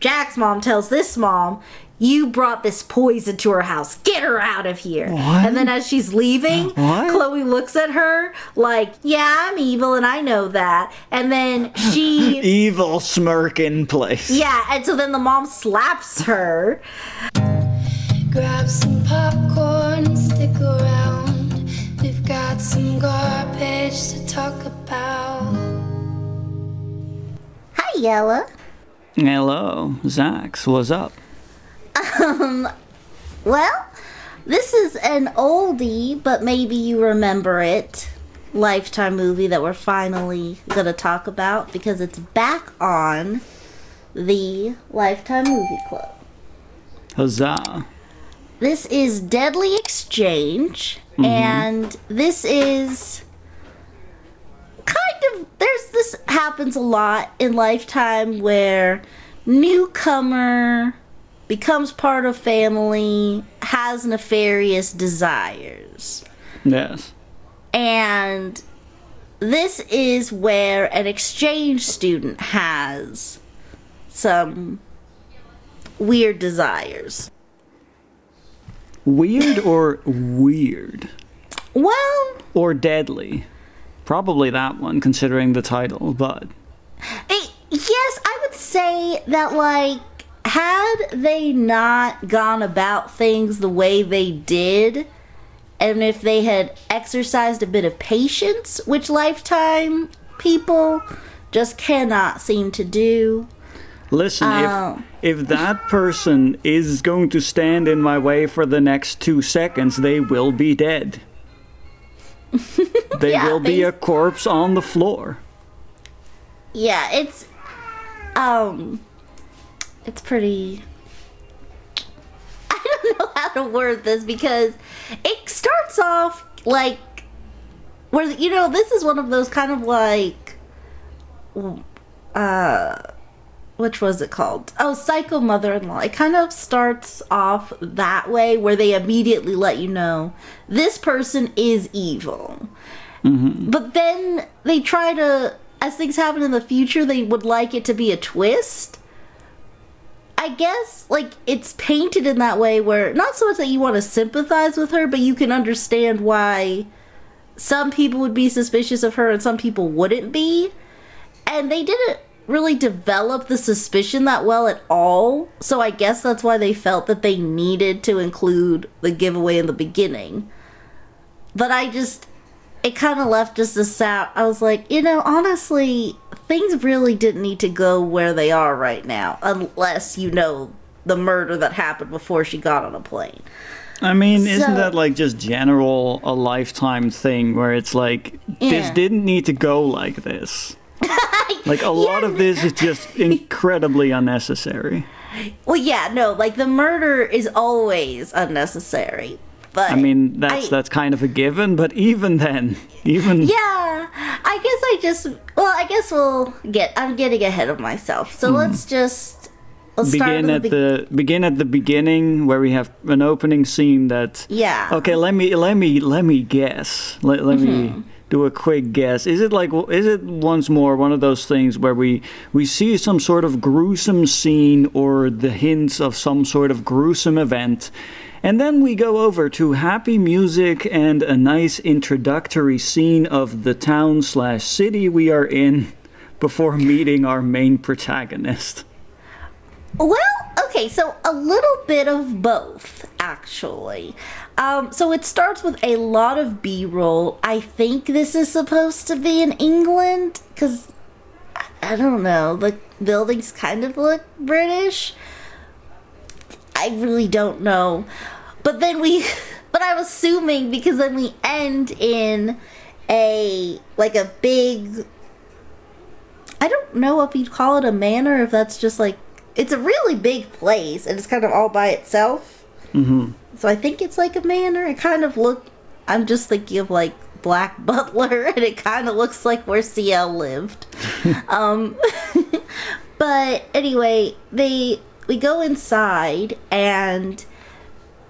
Jack's mom tells this mom, you brought this poison to her house. Get her out of here. What? And then as she's leaving, What? Chloe looks at her like, Yeah, I'm evil and I know that. And then she Evil smirk in place. Yeah, and so then the mom slaps her. Grab some popcorn and stick around. We've got some garbage to talk about. Hi, Yella. Hello, Zax. What's up? Um, well, this is an oldie, but maybe you remember it. Lifetime movie that we're finally gonna talk about because it's back on the Lifetime Movie Club. Huzzah. This is Deadly Exchange, and this is kind of there's this happens a lot in Lifetime where newcomer becomes part of family, has nefarious desires. Yes. And this is where an exchange student has some weird desires. Weird or weird? Well, Or deadly? Probably that one, considering the title, but. Yes, I would say that like had they not gone about things the way they did and if they had exercised a bit of patience, which lifetime people just cannot seem to do. Listen, Oh. if, uh, if that person is going to stand in my way for the next two seconds, they will be dead. They Yeah, will be a corpse on the floor. Yeah, it's um it's pretty I don't know how to word this because it starts off like where you know this is one of those kind of like uh which was it called? Oh, Psycho Mother-in-Law. It kind of starts off that way where they immediately let you know this person is evil. Mm-hmm. But then they try to, as things happen in the future, they would like it to be a twist. I guess, like, it's painted in that way where not so much that you want to sympathize with her, but you can understand why some people would be suspicious of her and some people wouldn't be. And they didn't really develop the suspicion that well at all. So I guess that's why they felt that they needed to include the giveaway in the beginning. But I just it kind of left just a sour. I was like, you know, honestly, things really didn't need to go where they are right now, unless you know the murder that happened before she got on a plane. I mean, isn't that like just general a lifetime thing where it's like this didn't need to go like this? like a lot of this is just incredibly unnecessary. Well, yeah, no, like the murder is always unnecessary. But I mean, that's I- that's kind of a given, but even then, even Yeah, I guess I just. Well, I guess we'll get. I'm getting ahead of myself. So let's just. Let's start begin at the, be- the begin at the beginning where we have an opening scene that Yeah. okay let me let me let me guess let, let Mm-hmm. me do a quick guess. Is it like is it once more one of those things where we we see some sort of gruesome scene or the hints of some sort of gruesome event and then we go over to happy music and a nice introductory scene of the town slash city we are in before meeting our main protagonist? Well, okay, so a little bit of both, actually. Um, so it starts with a lot of B roll. I think this is supposed to be in England, because I don't know, the buildings kind of look British. I really don't know. But then we, but I'm assuming because then we end in a, like a big I don't know if you'd call it a manor, if that's just like it's a really big place and it's kind of all by itself. Mm-hmm. So I think it's like a manor. It kind of look. I'm just thinking of like Black Butler, and it kind of looks like where Ciel lived. um, but anyway, they we go inside and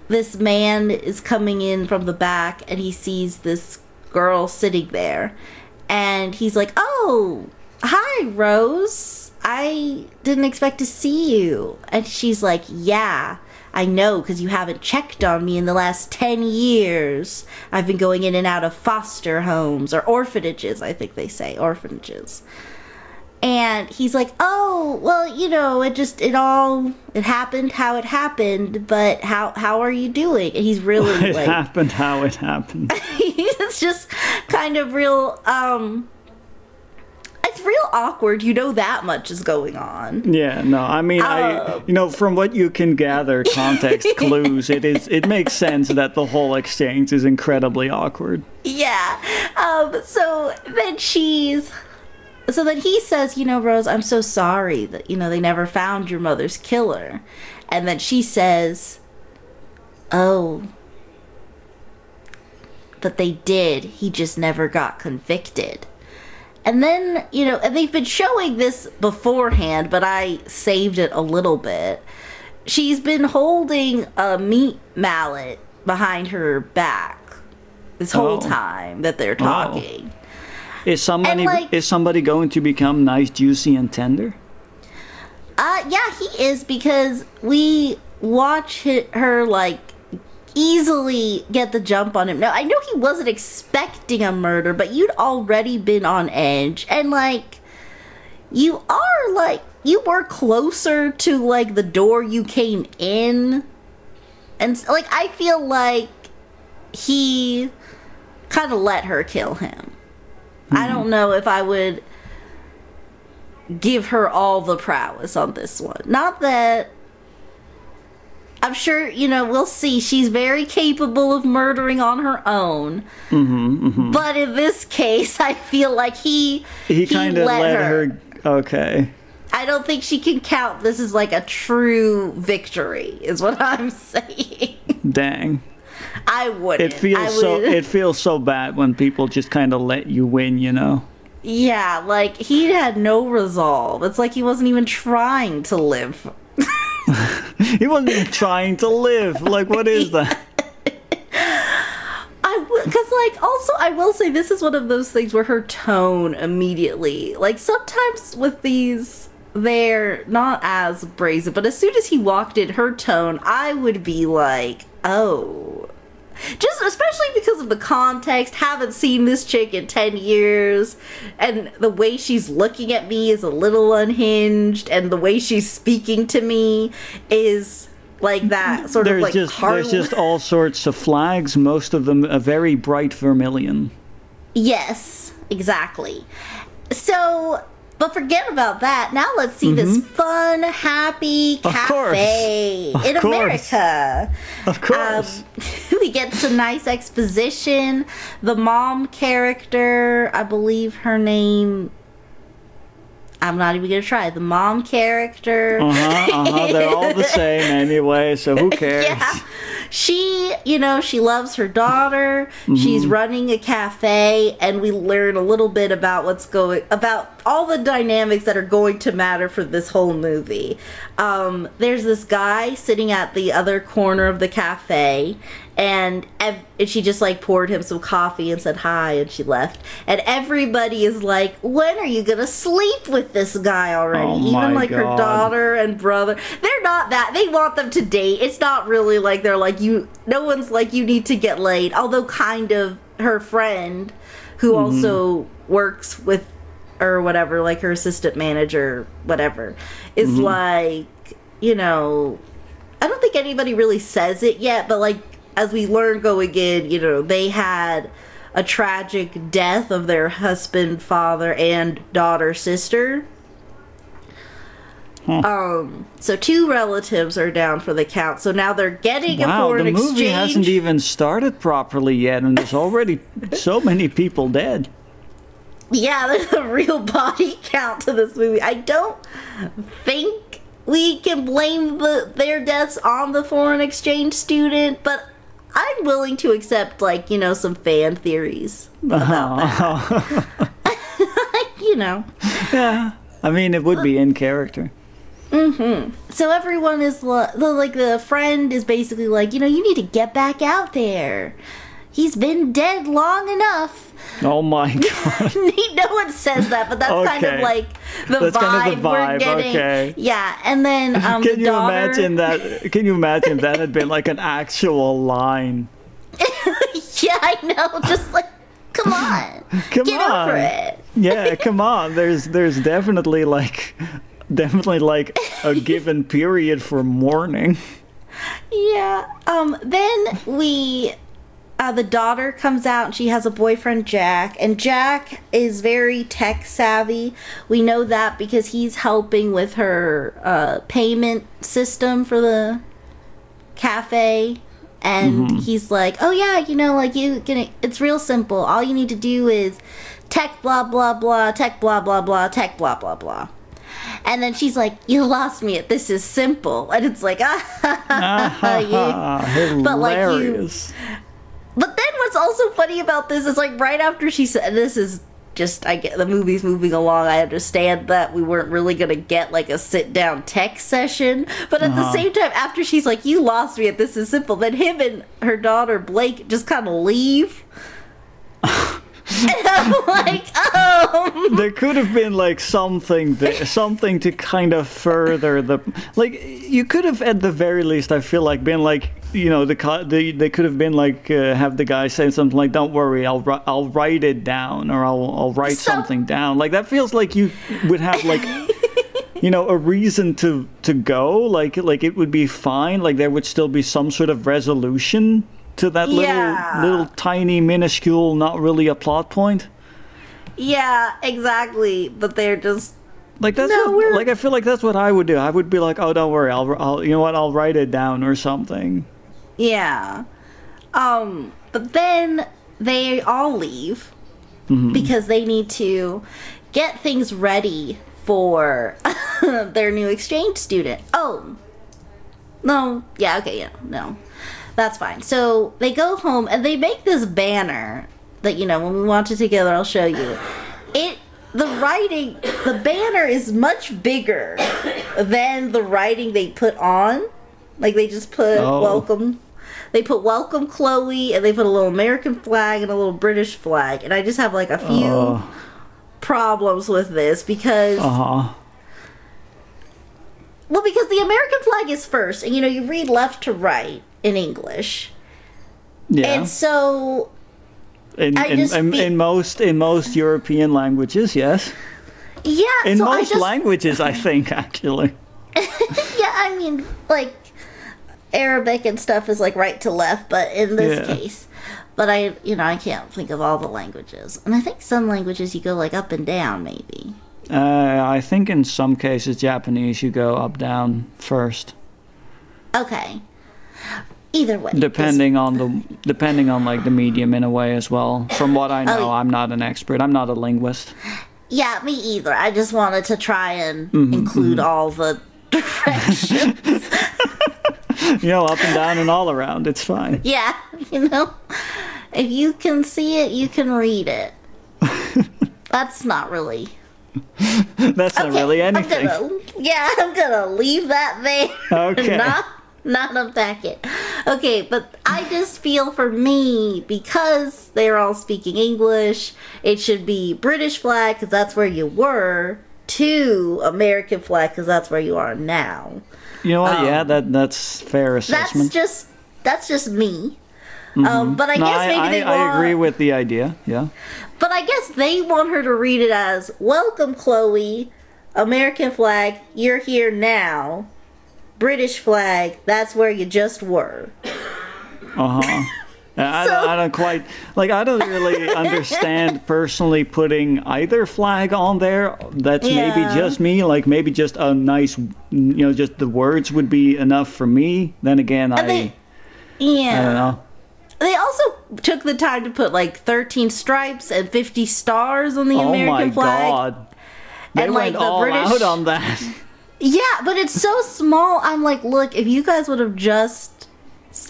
this man is coming in from the back and he sees this girl sitting there and he's like oh hi rose i didn't expect to see you. And she's like, Yeah, I know, because you haven't checked on me in the last 10 years. I've been going in and out of foster homes or orphanages, I think they say, orphanages. And he's like, "Oh, well, you know, it just it all it happened how it happened, but how how are you doing?" And he's really It like happened how it happened. it's just kind of real um it's real awkward. You know that much is going on. Yeah, no, I mean, I, Um. you know, from what you can gather, context clues, it is, it makes sense that the whole exchange is incredibly awkward. Yeah. Um so then she's so then he says, you know, Rose, I'm so sorry that, you know, they never found your mother's killer. And then she says, Oh. But they did. He just never got convicted. And then, you know, and they've been showing this beforehand, but I saved it a little bit. She's been holding a meat mallet behind her back this whole Oh. time that they're talking. Is somebody like- is somebody going to become nice, juicy, and tender? Uh, yeah, he is because we watch her like easily get the jump on him. Now, I know he wasn't expecting a murder, but you'd already been on edge, and like, you are like, you were closer to like the door you came in, and like, I feel like he kind of let her kill him. I hmm. don't know if I would give her all the prowess on this one. Not that I'm sure, you know, we'll see. She's very capable of murdering on her own. Mm-hmm, But in this case, I feel like he He kind of let, her. Okay. I don't think she can count this as like a true victory, is what I'm saying. Dang. I wouldn't. It feels I so. would- It feels so bad when people just kind of let you win. You know. yeah, like he had no resolve. It's like he wasn't even trying to live. He wasn't even trying to live. Like, what is that? I because like also I will say this is one of those things where her tone immediately like sometimes with these they're not as brazen, but as soon as he walked in, her tone I would be like, oh. Just especially because of the context, haven't seen this chick in 10 years, and the way she's looking at me is a little unhinged, and the way she's speaking to me is like that sort There's of like just there's just all sorts of flags. Most of them a very bright vermilion. Yes, exactly. So, but forget about that. Now let's see this fun, happy Of cafe Of in course. America. Of Um, course. we get some nice exposition. The mom character, I believe her name. I'm not even gonna try. The mom character. uh huh. Uh huh. They're all the same anyway. So who cares? Yeah. She, you know, she loves her daughter. She's Mm-hmm. running a cafe and we learn a little bit about what's going about all the dynamics that are going to matter for this whole movie. Um there's this guy sitting at the other corner of the cafe and ev- and she just like poured him some coffee and said hi and she left. And everybody is like, "When are you going to sleep with this guy already?" Oh Even like her daughter and brother. They're not that. They want them to date. It's not really like they're like you. No one's like you need to get laid. Although kind of her friend, who Mm-hmm. also works with or whatever, like her assistant manager, whatever, is Mm-hmm. like you know. I don't think anybody really says it yet, but like as we learn going in, you know, they had a tragic death of their husband, father, and daughter, sister. Um, so two relatives are down for the count. So now they're getting a foreign exchange. Wow, the movie exchange. hasn't even started properly yet, and there's already so many people dead. Yeah, there's a real body count to this movie. I don't think we can blame the, their deaths on the foreign exchange student, but I'm willing to accept, like, you know, some fan theories that. you know. Yeah, I mean it would be in character. Mm-hmm. So everyone is like, the friend is basically like, you know, you need to get back out there. He's been dead long enough. Oh my god. no one says that, but that's kind of like the, vibe, kind of the we're getting. okay. Yeah, and then um, Can the you daughter, imagine that? Can you imagine that had been like an actual line? Yeah, I know. Just like, come on, Come get on. over it. Yeah, come on. There's there's definitely like definitely like a given period for mourning. Yeah. Um. Then we, uh, the daughter comes out. and She has a boyfriend, Jack, and Jack is very tech savvy. We know that because he's helping with her uh, payment system for the cafe. And he's like, "Oh yeah, you know, like you can. It's real simple. All you need to do is tech blah blah blah, tech blah blah blah, tech blah blah blah." And then she's like, "You lost me at this is simple," and it's like, ah, you- Ah, But, like, you-. But then what's also funny about this is like right after she said this is just I get the movie's moving along. I understand that we weren't really gonna get like a sit down tech session, but at the Uh-huh. same time, after she's like, "You lost me at this is simple," then him and her daughter Blake just kind of leave. and I'm like, oh, there could have been like something th- something to kind of further the like you could have at the very least i feel like been like you know the co- the they could have been like uh, have the guy say something like don't worry i'll i'll write it down or i'll i'll write So- something down like that feels like you would have like you know a reason to to go like like it would be fine like there would still be some sort of resolution to that little Yeah. little tiny minuscule not really a plot point yeah, exactly. But they're just Like that's No, what, like I feel like that's what I would do. I would be like, oh, don't worry, I'll, I'll you know what, I'll write it down or something. Yeah. Um, but then they all leave because they need to get things ready for their new exchange student. Oh. No. Yeah, okay, yeah. No. That's fine. So they go home and they make this banner that you know, when we watch it together, I'll show you. It the writing the banner is much bigger than the writing they put on. Like they just put Oh. welcome they put welcome Chloe and they put a little American flag and a little British flag. And I just have like a few Oh, problems with this because uh huh. well because the American flag is first and you know you read left to right in English. Yeah. And so in, I in, in, in most in most European languages, yes. yeah, In so I most just languages, I think actually. yeah, I mean, like Arabic and stuff is like right to left, but in this Yeah. case, but I, you know, I can't think of all the languages, and I think some languages you go like up and down, maybe. Uh, I think in some cases Japanese you go up down first, Okay. Either way, depending on the depending on like the medium in a way as well. From what I know, Oh. I'm not an expert. I'm not a linguist. Yeah, me either. I just wanted to try and Mm-hmm, include all the directions. You know, up and down and all around. It's fine. yeah, you know, if you can see it, you can read it. That's not really That's not really anything. I'm gonna, yeah, I'm gonna leave that there. Okay. not, not unpack it. Okay, but I just feel for me because they're all speaking English, it should be British flag because that's where you were. To American flag because that's where you are now. You know what? yeah, Um, that that's fair assessment. That's just that's just me. Um, but I Mm-hmm. No, guess I, maybe I, they I want. agree with the idea. Yeah. But I guess they want her to read it as "Welcome, Chloe, American flag. You're here now. British flag. That's where you just were." Uh huh. I, So- don't, I don't quite like. I don't really understand personally putting either flag on there. That's maybe just me. Like maybe just a nice, you know, just the words would be enough for me. Then again, I, they- Yeah. I don't know. They also took the time to put like 13 stripes and 50 stars on the American flag Oh American my flag. god. They And, like, the all British- out on that. Yeah, but it's so small. I'm like, look, if you guys would have just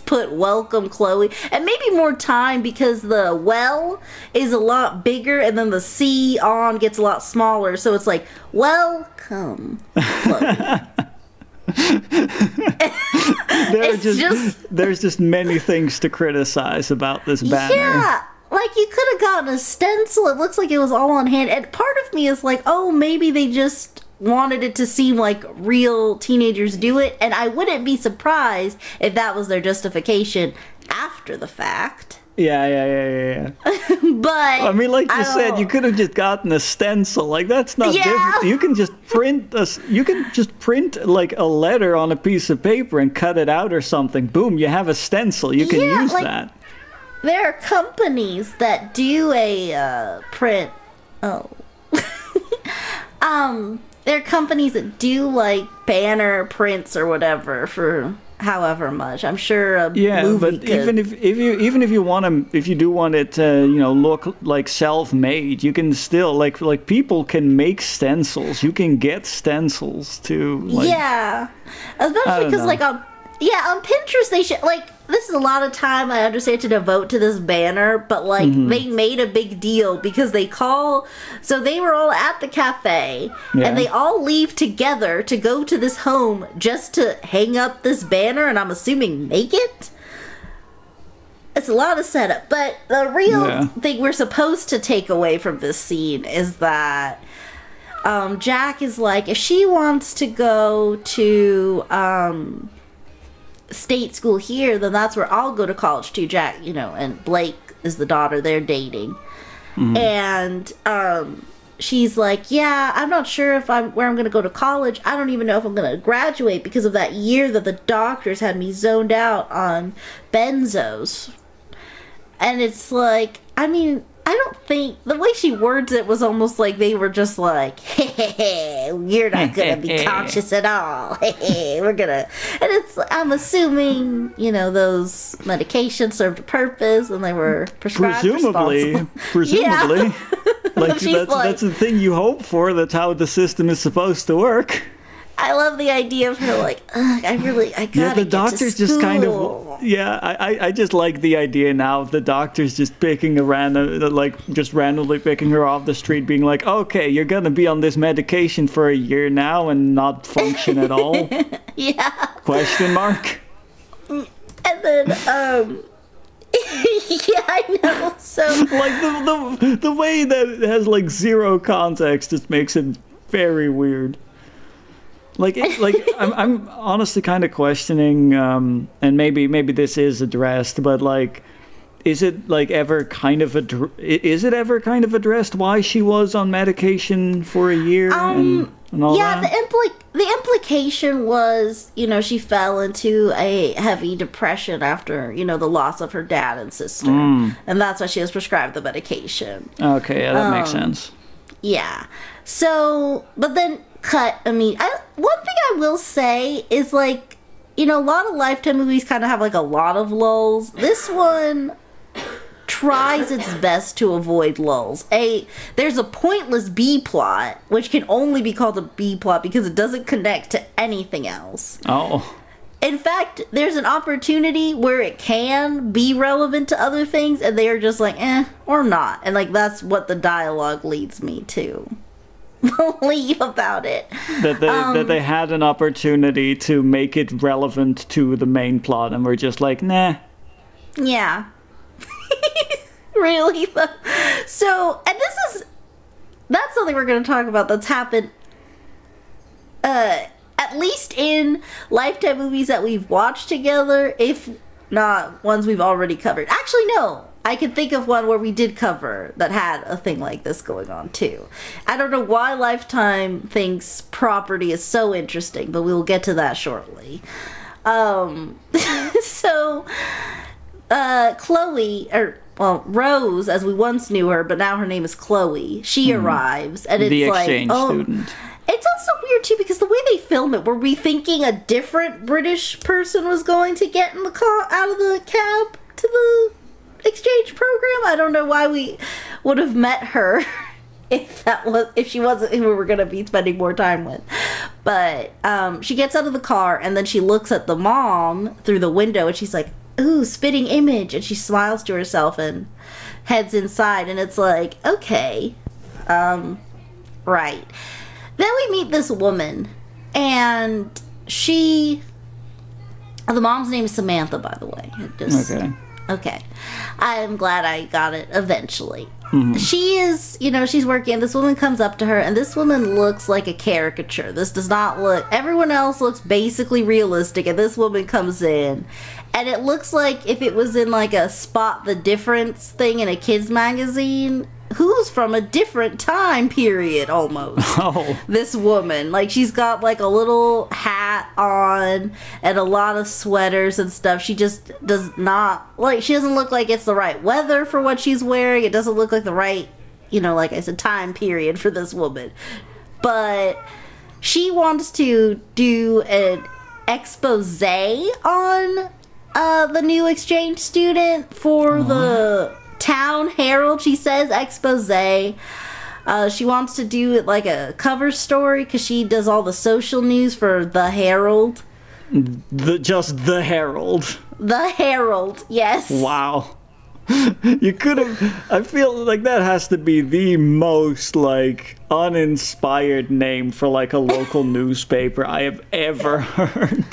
put welcome Chloe and maybe more time because the well is a lot bigger and then the C on gets a lot smaller. So it's like, welcome Chloe. there It's just, just- there's just many things to criticize about this banner. Yeah, like you could have gotten a stencil. It looks like it was all on hand. And part of me is like, oh, maybe they just wanted it to seem like real teenagers do it. And I wouldn't be surprised if that was their justification after the fact. Yeah, yeah, yeah, yeah, yeah. But I mean, like you said, you could have just gotten a stencil. Like that's not Yeah. different. You can just print a, You can just print like a letter on a piece of paper and cut it out or something. Boom, you have a stencil. You can Yeah, use like- that. there are companies that do a uh, print. Oh, um, there are companies that do like banner prints or whatever for however much. I'm sure a Yeah, movie but could. even if, if you even if you want to if you do want it to you know look like self-made, you can still like like people can make stencils. You can get stencils to like, yeah, especially because like on yeah on Pinterest they should like this is a lot of time I understand to devote to this banner, but like Mm-hmm. they made a big deal because they call so they were all at the cafe Yeah. and they all leave together to go to this home just to hang up this banner and I'm assuming make it. It's a lot of setup, but the real Yeah. thing we're supposed to take away from this scene is that um, Jack is like, if she wants to go to um, state school here, then that's where I'll go to college too. Jack, you know, and Blake is the daughter they're dating, and um, she's like, yeah, I'm not sure if I'm where I'm going to go to college. I don't even know if I'm going to graduate because of that year that the doctors had me zoned out on benzos. And it's like, I mean, I don't think the way she words it was almost like they were just like, hey, you're not gonna be conscious at all. we're gonna, and it's, I'm assuming, you know, those medications served a purpose and they were prescribed presumably responsible. presumably like that's like- that's the thing you hope for. That's how the system is supposed to work. I love the idea of her like, Ugh, I really, I gotta Yeah, the doctor's just kind of yeah. I, I I just like the idea now of the doctor's just picking a random like just randomly picking her off the street, being like, okay, you're gonna be on this medication for a year now and not function at all? yeah. Question mark. And then, um, yeah, I know. So Like the, the the way that it has like zero context just makes it very weird. Like it, like I'm I'm honestly kind of questioning, um, and maybe maybe this is addressed, but like, is it like ever kind of i- is it ever kind of addressed why she was on medication for a year and, and all Um, yeah, that? the impli- the implication was, you know, she fell into a heavy depression after, you know, the loss of her dad and sister, Mm. and that's why she was prescribed the medication. okay, yeah, that um, makes sense. Yeah. So, but then cut. I mean, I, one thing I will say is like, you know, a lot of Lifetime movies kind of have like a lot of lulls. This one tries its best to avoid lulls. A there's a pointless B plot, which can only be called a B plot because it doesn't connect to anything else. Oh, In fact, there's an opportunity where it can be relevant to other things, and they are just like, eh, or not. And like that's what the dialogue leads me to believe about it. that they Um, that they had an opportunity to make it relevant to the main plot, and we're just like, nah. Yeah. really? So, and this is that's something we're going to talk about that's happened uh at least in lifetime movies that we've watched together if not ones we've already covered. Actually no. I can think of one where we did cover that had a thing like this going on too. I don't know why Lifetime thinks property is so interesting, but we will get to that shortly. Um, so uh, Chloe, or well, Rose, as we once knew her, but now her name is Chloe. She arrives, and it's. The like, oh, student. it's also weird too because the way they film it, were we thinking a different British person was going to get in the car out of the cab to the exchange program? I don't know why we would have met her. If that was if she wasn't who we were gonna be spending more time with, but um, she gets out of the car and then she looks at the mom through the window and she's like, "Ooh, spitting image," and she smiles to herself and heads inside and it's like, okay, um, right. Then we meet this woman, and she The mom's name is Samantha, by the way. Just- Okay. Okay. I'm glad I got it eventually. Mm-hmm. She is, you know, she's working. This woman comes up to her, and this woman looks like a caricature. This does not look. Everyone else looks basically realistic, and this woman comes in, and it looks like if it was in like a spot the difference thing in a kids magazine. Who's from a different time period almost? Oh. this woman. Like she's got like a little hat on and a lot of sweaters and stuff. She just does not like she doesn't look like it's the right weather for what she's wearing. It doesn't look like the right, you know, like I said time period for this woman. But she wants to do an expose on uh the new exchange student for the town herald she says expose uh, she wants to do it like a cover story because she does all the social news for the Herald. The just the Herald. The Herald, yes. Wow. You could have. I feel like that has to be the most like uninspired name for like a local newspaper I have ever heard.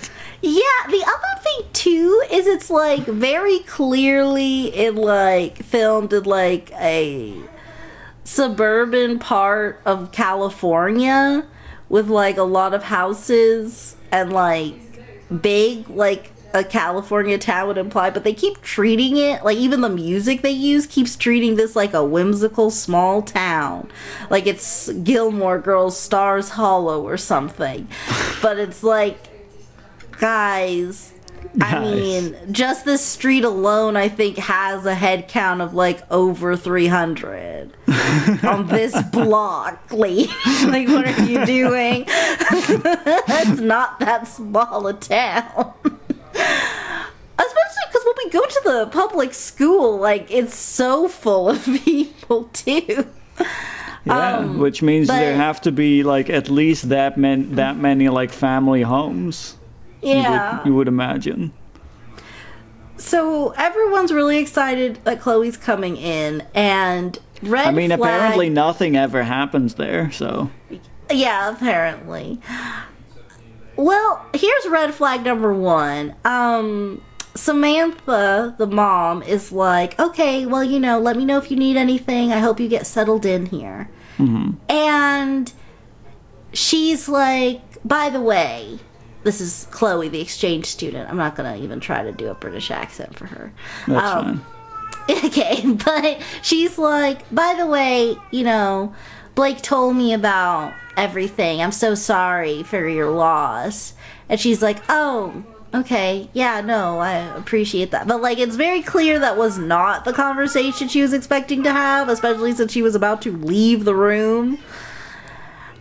Yeah, the other thing too is it's like very clearly in like filmed in like a suburban part of California with like a lot of houses and like big like a California town would imply, but they keep treating it like even the music they use keeps treating this like a whimsical small town. Like it's Gilmore Girls Stars Hollow or something. but it's like guys I mean, just this street alone, I think, has a head count of like over 300 on this block. Lee. like, what are you doing? That's not that small a town. Especially because when we go to the public school, like, it's so full of people, too. Yeah, Um, which means but- there have to be like at least that man that many like family homes. You would- Yeah. you would imagine. So everyone's really excited that Chloe's coming in, and red I mean, flag- apparently nothing ever happens there, so Yeah, apparently. Well, here's red flag number one. Um, Samantha, the mom, is like, okay, well, you know, let me know if you need anything. I hope you get settled in here. And she's like, by the way, this is Chloe, the exchange student. I'm not gonna even try to do a British accent for her. that's Um, fine. okay, but she's like, by the way, you know, Blake told me about everything. I'm so sorry for your loss. And she's like, oh, okay, yeah, no, I appreciate that. But, like, it's very clear that was not the conversation she was expecting to have, especially since she was about to leave the room.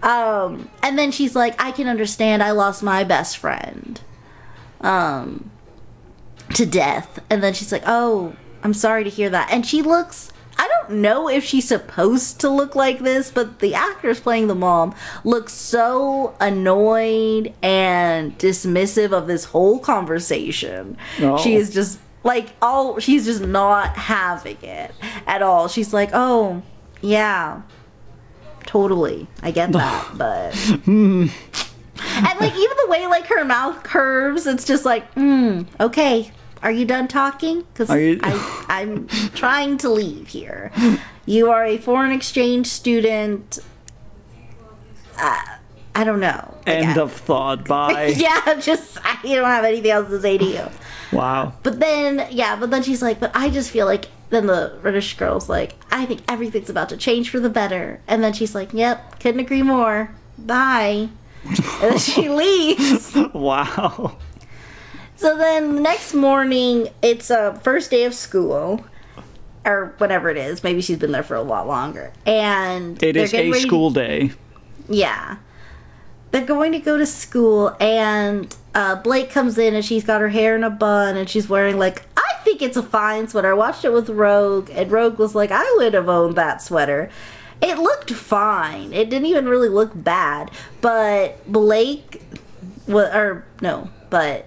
Um, and then she's like, I can understand I lost my best friend. Um, to death. And then she's like, "Oh, I'm sorry to hear that." And she looks I don't know if she's supposed to look like this, but the actress playing the mom looks so annoyed and dismissive of this whole conversation. Oh. She is just like all she's just not having it at all. She's like, "Oh, yeah. Totally. I get that, but and like even the way like her mouth curves, it's just like, mm, okay. Are you done talking? Because you- I I'm trying to leave here. You are a foreign exchange student. Uh, I don't know. Like, End I- of thought. Bye. Yeah, just I don't have anything else to say to you. Wow. But then, yeah, but then she's like, but I just feel like, then the British girl's like, I think everything's about to change for the better. And then she's like, yep, couldn't agree more. Bye. and then she leaves. Wow. So then the next morning, it's a uh, first day of school. Or whatever it is. Maybe she's been there for a lot longer. And It is a to- school day. yeah. They're going to go to school, and uh, Blake comes in, and she's got her hair in a bun, and she's wearing, like, think it's a fine sweater. I watched it with Rogue, and Rogue was like, I would have owned that sweater. It looked fine. It didn't even really look bad. But Blake, or no, but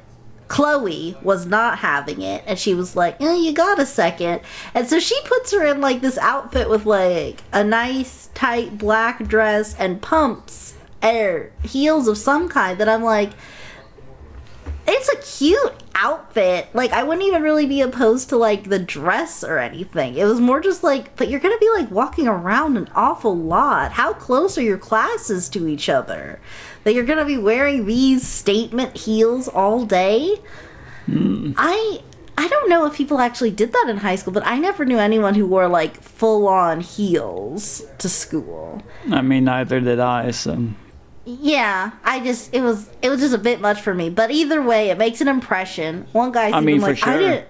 Chloe was not having it, and she was like, "Oh, you got a second. And so she puts her in like this outfit with like a nice tight black dress and pumps or heels of some kind. That I'm like, it's a cute outfit. Like I wouldn't even really be opposed to like the dress or anything. It was more just like, but you're gonna be like walking around an awful lot. How close are your classes to each other? That you're gonna be wearing these statement heels all day? Hmm. I I don't know if people actually did that in high school, but I never knew anyone who wore like full on heels to school. I mean, neither did I. So Yeah, I just it was it was just a bit much for me. But either way, it makes an impression. One guy's I mean, for like, I sure. didn't.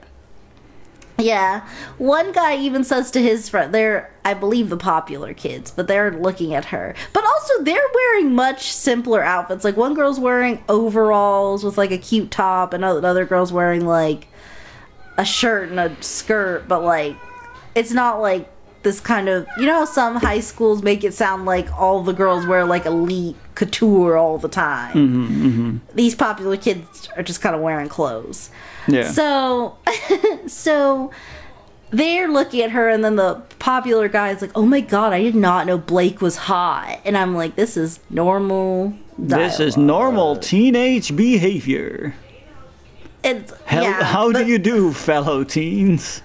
Yeah, one guy even says to his friend, they're I believe the popular kids, but they're looking at her. But also, they're wearing much simpler outfits. Like one girl's wearing overalls with like a cute top, and another girl's wearing like a shirt and a skirt, but like it's not like this kind of you know how some high schools make it sound like all the girls wear like elite couture all the time. Mm-hmm, These popular kids are just kind of wearing clothes. yeah. So, so they're looking at her, and then the popular guy is like, "Oh my god, I did not know Blake was hot," and I'm like, "This is normal." this is normal teenage behavior. It's, Hell, yeah, how but- do you do, fellow teens?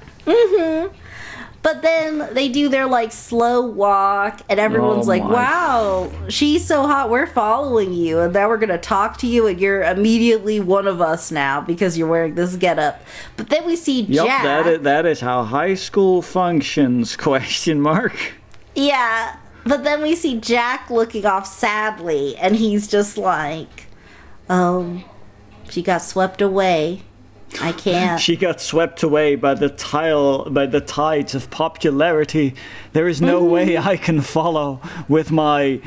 But then they do their like slow walk, and everyone's Oh like, "Wow, she's so hot. We're following you, and now we're gonna talk to you, and you're immediately one of us now because you're wearing this getup." But then we see Yup, Jack. that is, that is how high school functions, question mark. Yeah, but then we see Jack looking off sadly, and he's just like, "Oh, she got swept away. I can't." She got swept away by the tile by the tides of popularity. There is no way mm-hmm. I can follow with my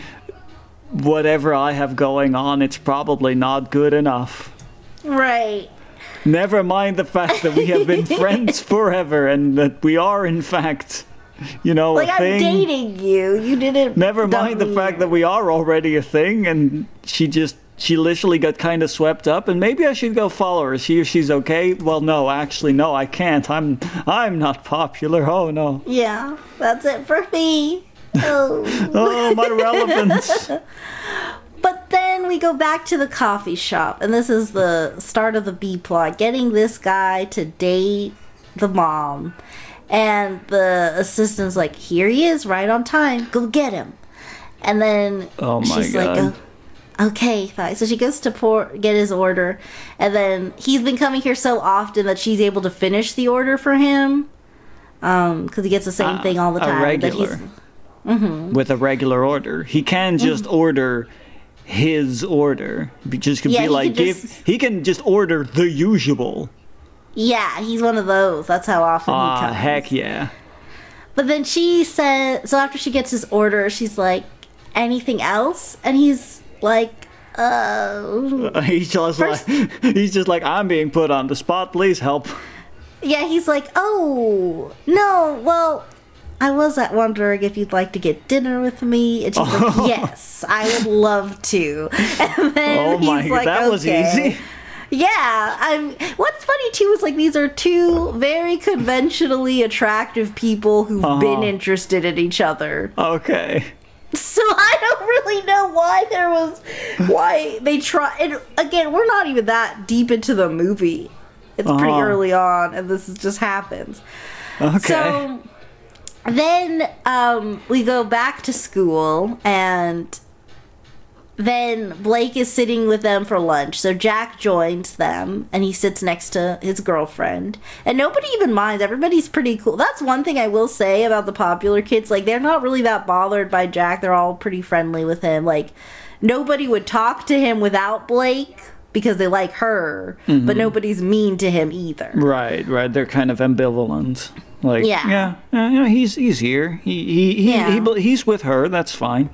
whatever I have going on. It's probably not good enough. right. Never mind the fact that we have been friends forever and that we are in fact, you know, Like I'm thing. dating you. You didn't. Never mind the fact that we are already a thing and she just she literally got kind of swept up and maybe I should go follow her see if she's okay. Well, no, actually no, I can't. I'm I'm not popular. Oh no. Yeah, that's it for me. Oh. Oh, my relevance. But then we go back to the coffee shop, and this is the start of the B plot getting this guy to date the mom. And the assistant's like, Here he is, right on time. Go get him. And then Oh my she's God. like, oh, Okay, fine. So she goes to pour, get his order, and then he's been coming here so often that she's able to finish the order for him. Um, because he gets the same Ah, thing all the a time. he's- regular. With a regular order. He can just order his order. Just could Yeah, be he like give just- he can just order the usual. Yeah, he's one of those. That's how often he Ah, comes. heck yeah. But then she said, so after she gets his order, she's like, anything else? And he's like, uh, He's just First- like he's just like I'm being put on the spot. Please help. yeah, he's like, oh, no, well, I was at wondering if you'd like to get dinner with me. And she's like, yes, I would love to. And then Oh my he's god, like, that was easy. Yeah, I'm. What's funny too is like these are two very conventionally attractive people who've been Uh-huh. interested in each other. Okay. So I don't really know why there was why they try. And again, we're not even that deep into the movie. It's pretty Uh-huh. early on, and this is- just happens. Okay. So then um, we go back to school, and then Blake is sitting with them for lunch. So Jack joins them, and he sits next to his girlfriend. And nobody even minds. Everybody's pretty cool. That's one thing I will say about the popular kids. Like, they're not really that bothered by Jack. They're all pretty friendly with him. Like, nobody would talk to him without Blake because they like her, but mm-hmm. nobody's mean to him either. Right, right. They're kind of ambivalent. Like, Yeah. yeah, yeah, yeah, he's he's here. He he, he, Yeah. he he's with her. That's fine.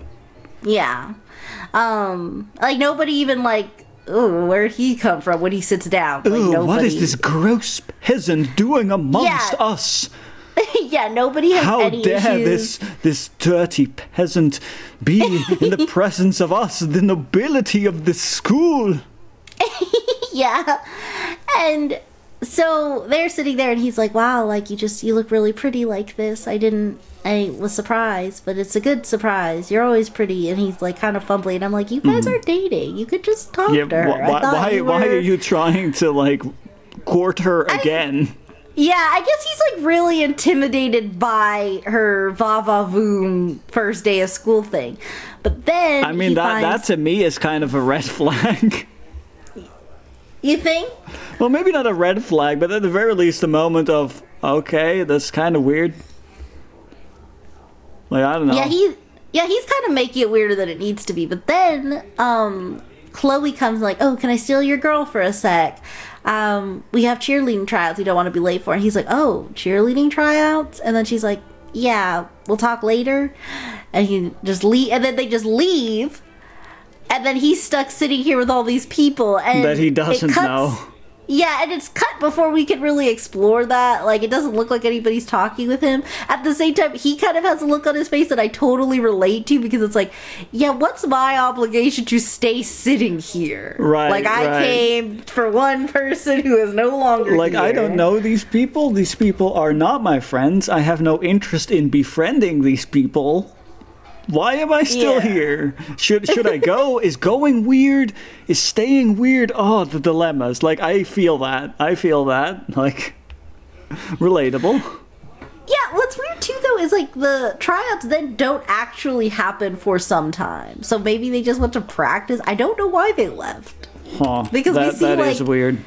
Yeah. Um, like nobody even like, ooh, where'd he come from when he sits down? Like Ooh, nobody. what is this gross peasant doing amongst Yeah. us? yeah, nobody has How any dare issues. this this dirty peasant be in the presence of us, the nobility of this school? Yeah. And so they're sitting there and he's like, Wow, like you just you look really pretty like this. I didn't I was surprised, but it's a good surprise. You're always pretty and he's like kind of fumbling. And I'm like, You guys mm-hmm. are dating. You could just talk. Yeah, to her. wh- I why thought why, are you trying to like court her again. Yeah, I guess he's like really intimidated by her va va voom first day of school thing. But then I mean that that to me is kind of a red flag. you think? well, maybe not a red flag, but at the very least a moment of okay, that's kind of weird. Like I don't know. Yeah, he yeah, he's kind of making it weirder than it needs to be. But then um Chloe comes like, "Oh, can I steal your girl for a sec? Um, we have cheerleading tryouts. You don't want to be late for." And he's like, "Oh, cheerleading tryouts?" And then she's like, "Yeah, we'll talk later." And he just leave, and then they just leave. And then he's stuck sitting here with all these people, and that he doesn't cuts- know. Yeah, and it's cut before we can really explore that. Like, it doesn't look like anybody's talking with him. At the same time, he kind of has a look on his face that I totally relate to because it's like, yeah, what's my obligation to stay sitting here? Right, Like, I right. came for one person who is no longer Like I don't know these people. These people are not my friends. I have no interest in befriending these people. Why am I still Yeah. here? Should should I go? Is going weird? Is staying weird? Oh, the dilemmas. Like I feel that. I feel that. Like relatable. Yeah, what's weird too though is like the tryouts then don't actually happen for some time. So maybe they just went to practice. I don't know why they left. Huh. Because we that, see, that is like- weird.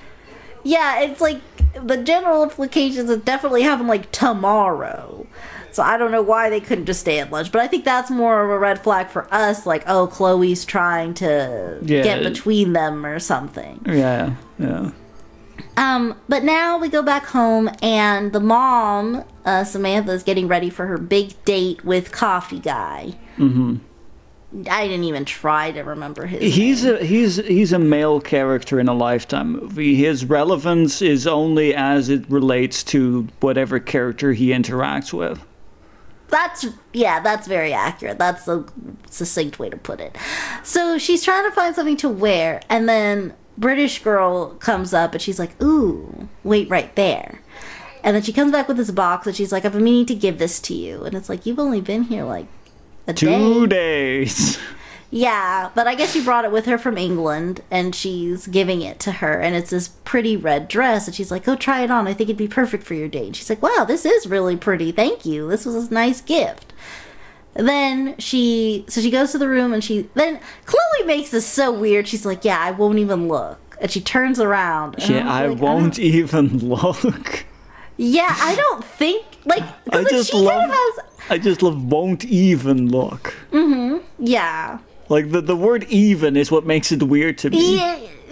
Yeah, it's like the general implications is definitely happen like tomorrow. So I don't know why they couldn't just stay at lunch, but I think that's more of a red flag for us. Like, oh, Chloe's trying to Yeah. get between them or something. Yeah. Yeah. Um, but now we go back home, and the mom, uh, Samantha, is getting ready for her big date with Coffee Guy. Mm-hmm. I didn't even try to remember his. He's name. a he's he's a male character in a lifetime movie. His relevance is only as it relates to whatever character he interacts with. That's yeah, that's very accurate. That's a succinct way to put it. So she's trying to find something to wear, and then British girl comes up and she's like, "Ooh, wait right there." And then she comes back with this box and she's like, "I've been meaning to give this to you." And it's like, "You've only been here like a Two day." days. Yeah, but I guess she brought it with her from England and she's giving it to her and it's this pretty red dress and she's like, "Go try it on. I think it'd be perfect for your date." And she's like, "Wow, this is really pretty. Thank you. This was a nice gift." Then she so she goes to the room and she then Chloe makes this so weird. She's like, "Yeah, I won't even look." And she turns around. and Yeah, I like, won't don't- even look. yeah, I don't think like I like, just she love. kind of has I just love won't even look. Mm hmm. Yeah. Like the the word even is what makes it weird to me. Yeah,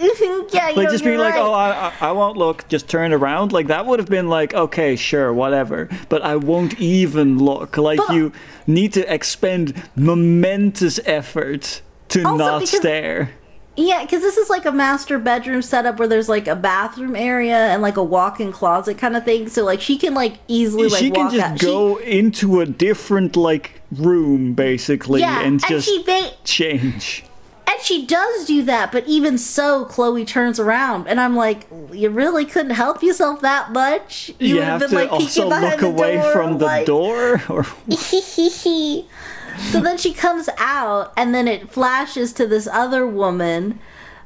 yeah, Like just being like, oh, I, I I won't look. Just turn around. Like that would have been like, okay, sure, whatever. But I won't even look. Like But- you need to expend momentous effort to not stare. Yeah, because this is like a master bedroom setup where there's like a bathroom area and like a walk-in closet kind of thing. So like she can like easily like she can just out. She- go into a different like room basically yeah, and and just she ba- change. and she does do that. But even so, Chloe turns around and I'm like, you really couldn't help yourself that much. You, would have been, to like, peeking also look away door, from the like- door or so then she comes out and then it flashes to this other woman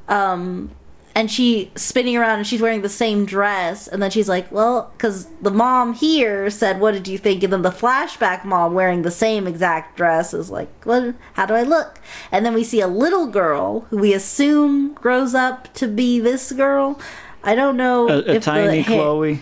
um and she spinning around and she's wearing the same dress and then she's like well because the mom here said what did you think? And then the flashback mom wearing the same exact dress is like what how do i look? And then we see a little girl who we assume grows up to be this girl. I don't know a, a if the tiny Chloe.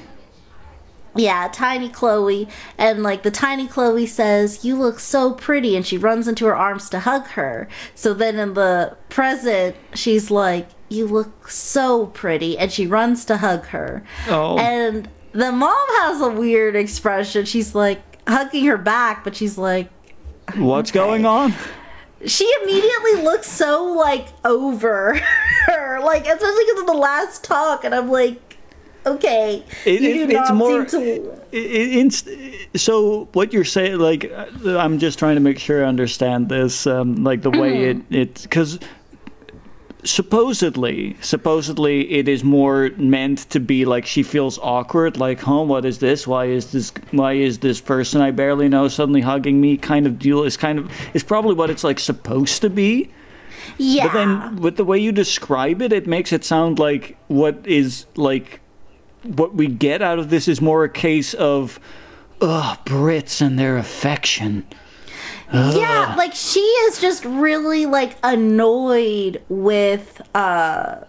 Yeah, tiny Chloe. And like the tiny Chloe says, You look so pretty. And she runs into her arms to hug her. So then in the present, she's like, You look so pretty. And she runs to hug her. Oh. And the mom has a weird expression. She's like hugging her back, but she's like, What's going on? she immediately looks so like over her. Like, especially because of the last talk. And I'm like, Okay, It- it- it's not more- to. I- I- inst- so what you're saying, like, uh, I'm just trying to make sure I understand this, um, like the way it it because supposedly, supposedly it is more meant to be like she feels awkward, like, huh, what is this? Why is this? Why is this person I barely know suddenly hugging me? Kind of deal is kind of is probably what it's like supposed to be. Yeah. But then with the way you describe it, it makes it sound like what is like what we get out of this is more a case of ugh Brits and their affection. Yeah, like she is just really like annoyed with uh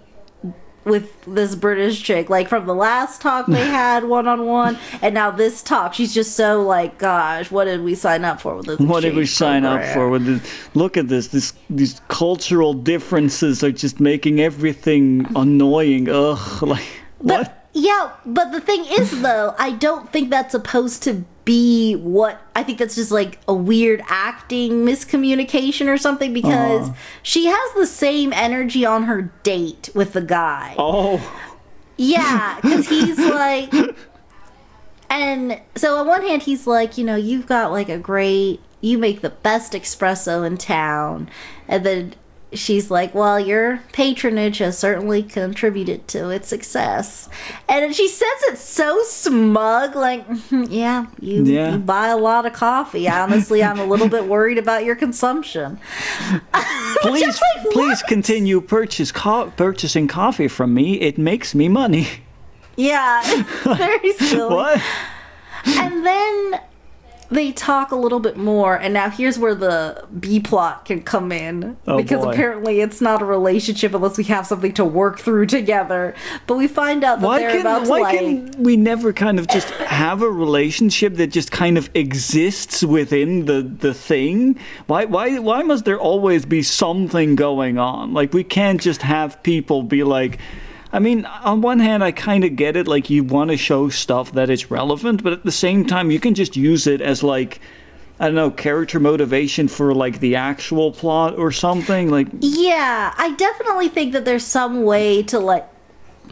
with this British chick. Like from the last talk they had one on one and now this talk, she's just so like, gosh, what did we sign up for with this? What did we sign up for? With the, look at this. This these cultural differences are just making everything annoying. Ugh, like But- what? Yeah, but the thing is, though, I don't think that's supposed to be what. I think that's just like a weird acting miscommunication or something because Uh-huh. she has the same energy on her date with the guy. Oh, Yeah, because he's like. And so on one hand, he's like, you know, you've got like a great. You make the best espresso in town. And then she's like, well, your patronage has certainly contributed to its success. And she says it so smug, like, "Mhm, yeah, you, Yeah. you buy a lot of coffee. Honestly, I'm a little bit worried about your consumption. please, like, please continue purchase co- purchasing coffee from me. It makes me money. Yeah, very silly. What? And then they talk a little bit more, and now here's where the B plot can come in. Oh, because boy. apparently it's not a relationship unless we have something to work through together. But we find out that Why they're about to why like. can we never kind of just have a relationship that just kind of exists within the the thing? Why why why must there always be something going on? Like we can't just have people be like. I mean, on one hand, I kind of get it. Like you want to show stuff that is relevant, but at the same time, you can just use it as like. I don't know, character motivation for like the actual plot or something. Like, Yeah, I definitely think that there's some way to like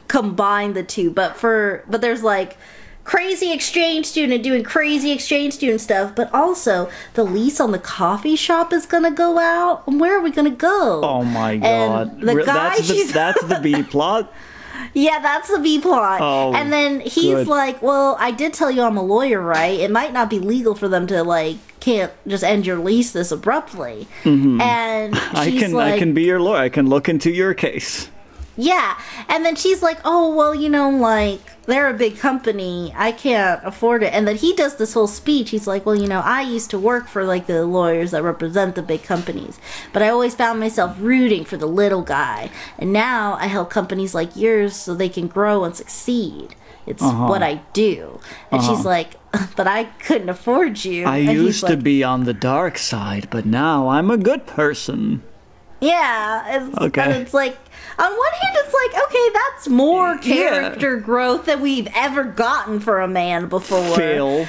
combine the two, but for but there's like crazy exchange student doing crazy exchange student stuff, but also the lease on the coffee shop is gonna go out. And where are we gonna go? oh my And god, the Re- guy that's the that's the B plot. Yeah, that's the B plot. Oh, and then he's good. like, "Well, I did tell you I'm a lawyer, right? It might not be legal for them to like can't just end your lease this abruptly." And Mm-hmm. I she's can like, I can be your lawyer. I can look into your case. "Yeah." And then she's like, "Oh, well, you know, like they're a big company. I can't afford it." And then he does this whole speech. He's like, "Well, you know, I used to work for like the lawyers that represent the big companies, but I always found myself rooting for the little guy. And now I help companies like yours so they can grow and succeed. It's Uh-huh. what I do." And she's like, "But I couldn't afford you." I and used to be on the dark side, but now I'm a good person. Yeah, it's, Okay. and it's like on one hand, it's like okay, that's more character growth than we've ever gotten for a man before. Phil.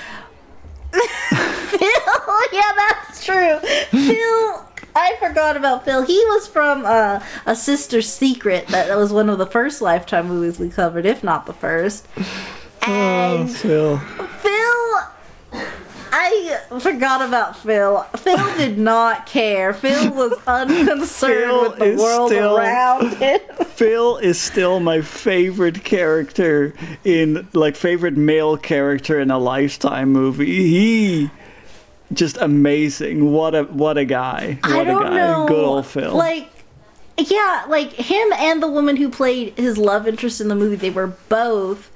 Phil, yeah, that's true. Phil, I forgot about Phil. He was from uh, a Sister's Secret. That, that was one of the first Lifetime movies we covered, if not the first. And Phil. Phil, I forgot about Phil. Phil did not care. Phil was unconcerned Phil with the world still- around him. Phil is still my favorite character in like favorite male character in a lifetime movie. He just amazing. What a what a guy. What I a don't guy. know. Good old Phil. Like, yeah, like him and the woman who played his love interest in the movie, they were both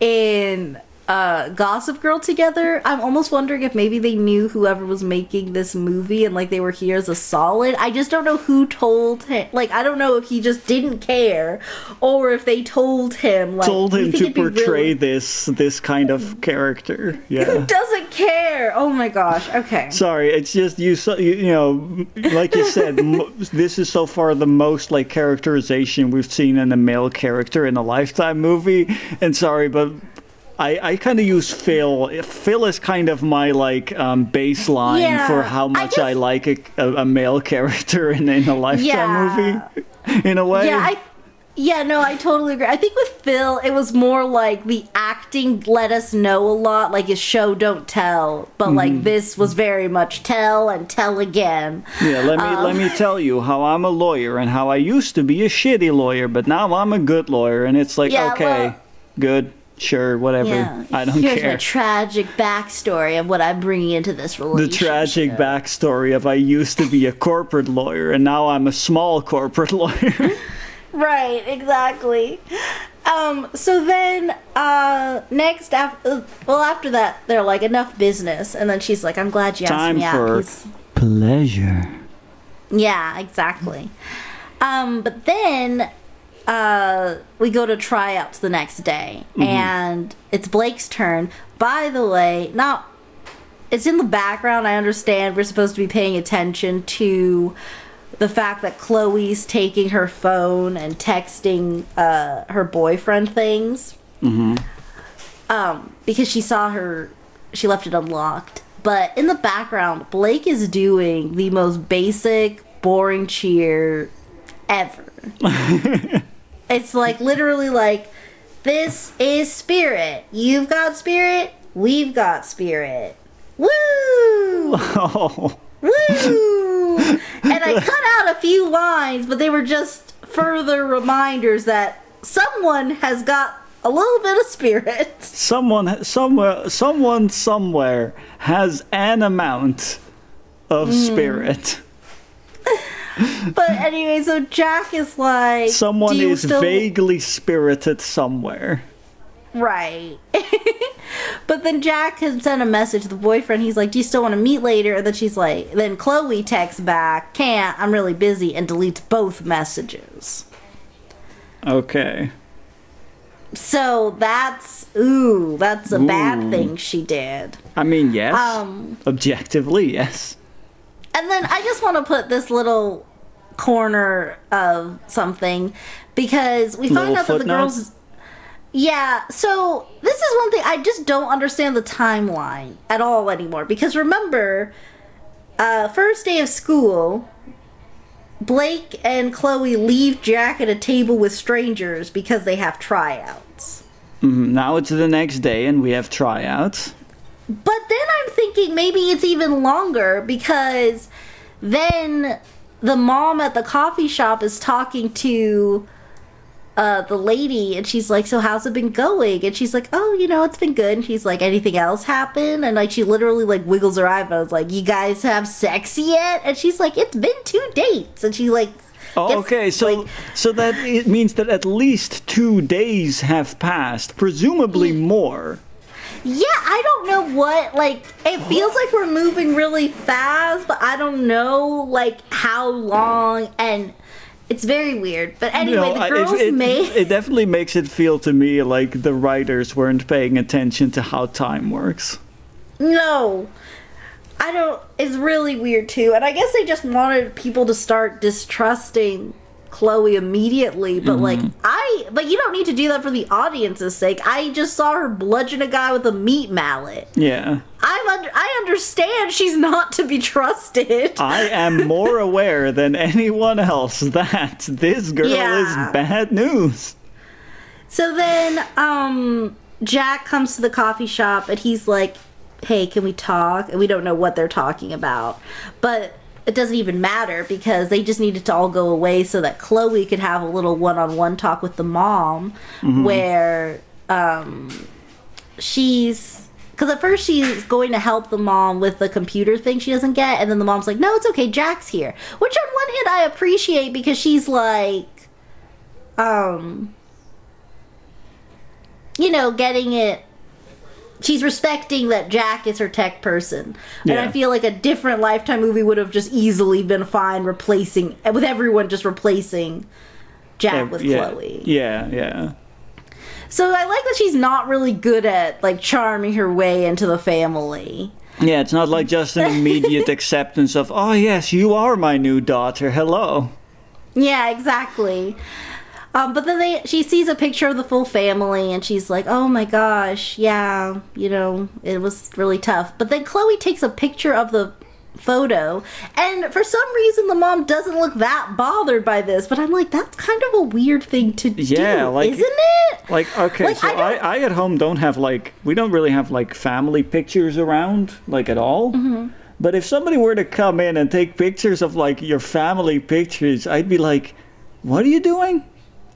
in uh, Gossip Girl together. I'm almost wondering if maybe they knew whoever was making this movie and like they were here as a solid. I just don't know who told him. Like, I don't know if he just didn't care or if they told him. Like, told him to portray this this kind of character. Who Yeah. doesn't care? Oh my gosh. Okay. Sorry, it's just you. so- You, you know, like you said, mo- this is so far the most like characterization we've seen in a male character in a Lifetime movie. And sorry, but I, I kind of use Phil. Phil is kind of my like um, baseline Yeah, for how I much I, just- like a, a, a male character in, in a Lifetime Yeah. movie. In a way, Yeah, I yeah, no, I totally agree. I think with Phil, it was more like the acting let us know a lot, like his show don't tell, but Mm-hmm. like this was very much tell and tell again. Yeah, let me Um, let me tell you how I'm a lawyer and how I used to be a shitty lawyer, but now I'm a good lawyer, and it's like Yeah, okay, well- good, sure, whatever. Yeah, I don't Here's care. my tragic backstory of what I'm bringing into this role. the tragic backstory of I used to be a corporate lawyer and now I'm a small corporate lawyer. Right, exactly. Um, so then, uh, next, after, well, after that, they're like, enough business. And then she's like, I'm glad you asked Time me out. for He's- pleasure. Yeah, exactly. Um, but then uh, we go to tryouts the next day, and it's Blake's turn. By the way, not it's in the background. I understand we're supposed to be paying attention to the fact that Chloe's taking her phone and texting uh, her boyfriend things. Um, because she saw her, she left it unlocked. But in the background, Blake is doing the most basic, boring cheer ever. it's like literally like, this is spirit. You've got spirit. We've got spirit. Woo! Oh, Woo! and I cut out a few lines, but they were just further reminders that someone has got a little bit of spirit. someone somewhere, someone somewhere has an amount of Mm. spirit. But anyway, so Jack is like, Someone is still-" vaguely spirited somewhere. right. but then Jack has sent a message to the boyfriend. He's like, "Do you still want to meet later?" And then she's like, then Chloe texts back, "Can't. I'm really busy," and deletes both messages. Okay. So that's ooh, that's a bad thing she did. I mean, yes. Um, Objectively, yes. And then I just want to put this little corner of something because we find Little out that the girls. Yeah, so this is one thing I just don't understand the timeline at all anymore. Because remember, uh, first day of school, Blake and Chloe leave Jack at a table with strangers because they have tryouts. Mhm, Now it's the next day and we have tryouts. But then I'm thinking maybe it's even longer because then the mom at the coffee shop is talking to uh, the lady and she's like, So how's it been going? And she's like, Oh, you know, it's been good. And she's like, Anything else happen? And like she literally like wiggles her eye eyebrows I was like, You guys have sex yet? And she's like, It's been two dates. And she's like Oh, okay, so like- so that it means that at least two days have passed, presumably Mm. more. Yeah, I don't know what like it feels like we're moving really fast, but I don't know like how long and it's very weird. But anyway, know, the girls it, it, may it definitely makes it feel to me like the writers weren't paying attention to how time works. No. I don't it's really weird too. And I guess they just wanted people to start distrusting Chloe immediately, but like I but you don't need to do that for the audience's sake. I just saw her bludgeon a guy with a meat mallet. Yeah. I'm under, I understand she's not to be trusted. I am more aware than anyone else that this girl Yeah. is bad news. So then, um, Jack comes to the coffee shop and he's like, "Hey, can we talk?" And we don't know what they're talking about, but it doesn't even matter because they just needed to all go away so that Chloe could have a little one-on-one talk with the mom, where um, she's. Because at first she's going to help the mom with the computer thing she doesn't get, and then the mom's like, "No, it's okay, Jack's here." Which on one hand I appreciate because she's like, um, you know, getting it. She's respecting that Jack is her tech person. And Yeah. I feel like a different Lifetime movie would have just easily been fine replacing, with everyone just replacing Jack with yeah, Chloe. Yeah, yeah. So I like that she's not really good at, like, charming her way into the family. Yeah, it's not like just an immediate acceptance of, oh yes, you are my new daughter. Hello. Yeah, exactly. Um, but then they, she sees a picture of the full family, and she's like, "Oh my gosh, yeah, you know, it was really tough." But then Chloe takes a picture of the photo, and for some reason, the mom doesn't look that bothered by this. But I'm like, that's kind of a weird thing to Yeah, do, like- isn't it? Like, okay, Like, so I I, I, at home don't have like, we don't really have like family pictures around, like at all. Mm-hmm. But if somebody were to come in and take pictures of like your family pictures, I'd be like, what are you doing?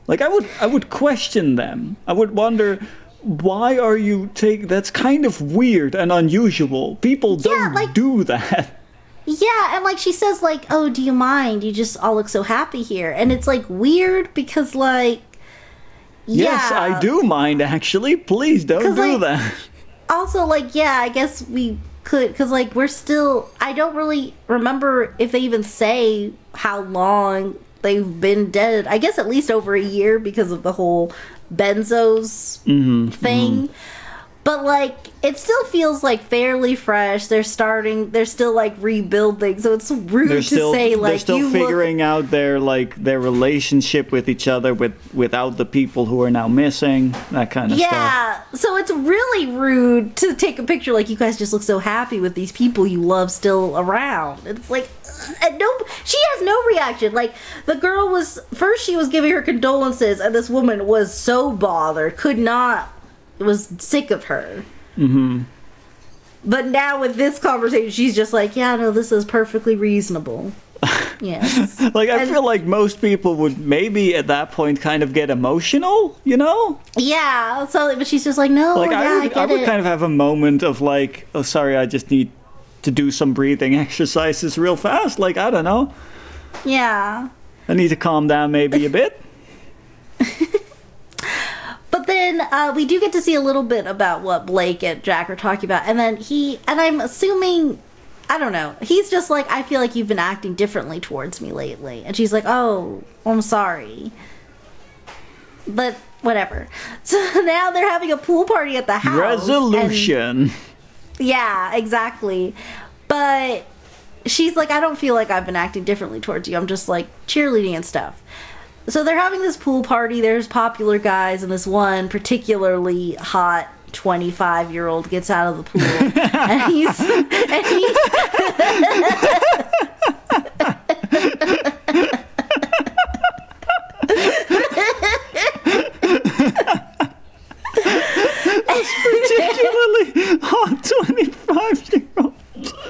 Like, I would, I would question them. I would wonder, why are you take? That's kind of weird and unusual. People don't like- do that. Yeah, and like she says, like, "Oh, do you mind? You just all look so happy here," and it's like weird because like. Yes, Yeah. I do mind actually. Please don't do like- that. also like yeah i guess we could because like we're still i don't really remember if they even say how long they've been dead i guess at least over a year because of the whole benzos Mm-hmm, thing. But like it still feels like fairly fresh. They're starting they're still like rebuilding so it's rude They're to still say like you they're still figuring out their like their relationship with each other with without the people who are now missing that kind of look stuff. yeah so it's really rude to take a picture like you guys just look so happy with these people you love still around. It's like uh, and no she has no reaction. Like the girl was first she was giving her condolences and this woman was so bothered could not was sick of her mm-hmm. but now with this conversation she's just like yeah no this is perfectly reasonable yes Like I And- feel like most people would maybe at that point kind of get emotional, you know? yeah so but she's just like no Like yeah I i, would, get I would it kind of have a moment of like, oh sorry, I just need to do some breathing exercises real fast. Like I don't know, yeah I need to calm down maybe a bit. But then uh, we do get to see a little bit about what Blake and Jack are talking about, and then he and I'm assuming, I don't know, he's just like, I feel like you've been acting differently towards me lately, and she's like, oh, I'm sorry, but whatever. So now they're having a pool party at the house. and- Resolution. yeah, exactly. But she's like, I don't feel like I've been acting differently towards you. I'm just like cheerleading and stuff. So they're having this pool party. There's popular guys, and this one particularly hot 25 year old gets out of the pool. and he's. And he, Particularly hot twenty-five year old.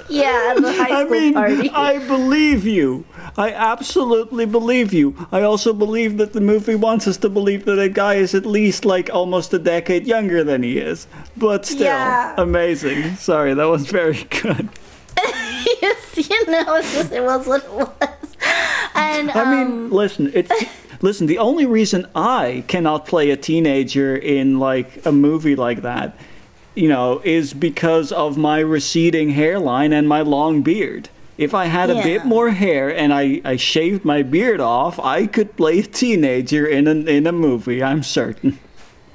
yeah, at the high school I mean, party. I believe you. I absolutely believe you. I also believe that the movie wants us to believe that a guy is at least like almost a decade younger than he is. But still, Yeah. amazing. Sorry, that was very good. yes, you know, it was, it was what it was. And I um, mean, listen, it's listen. The only reason I cannot play a teenager in like a movie like that, you know, is because of my receding hairline and my long beard. If I had a bit more hair and I, I shaved my beard off, I could play a teenager in a, in a movie. I'm certain,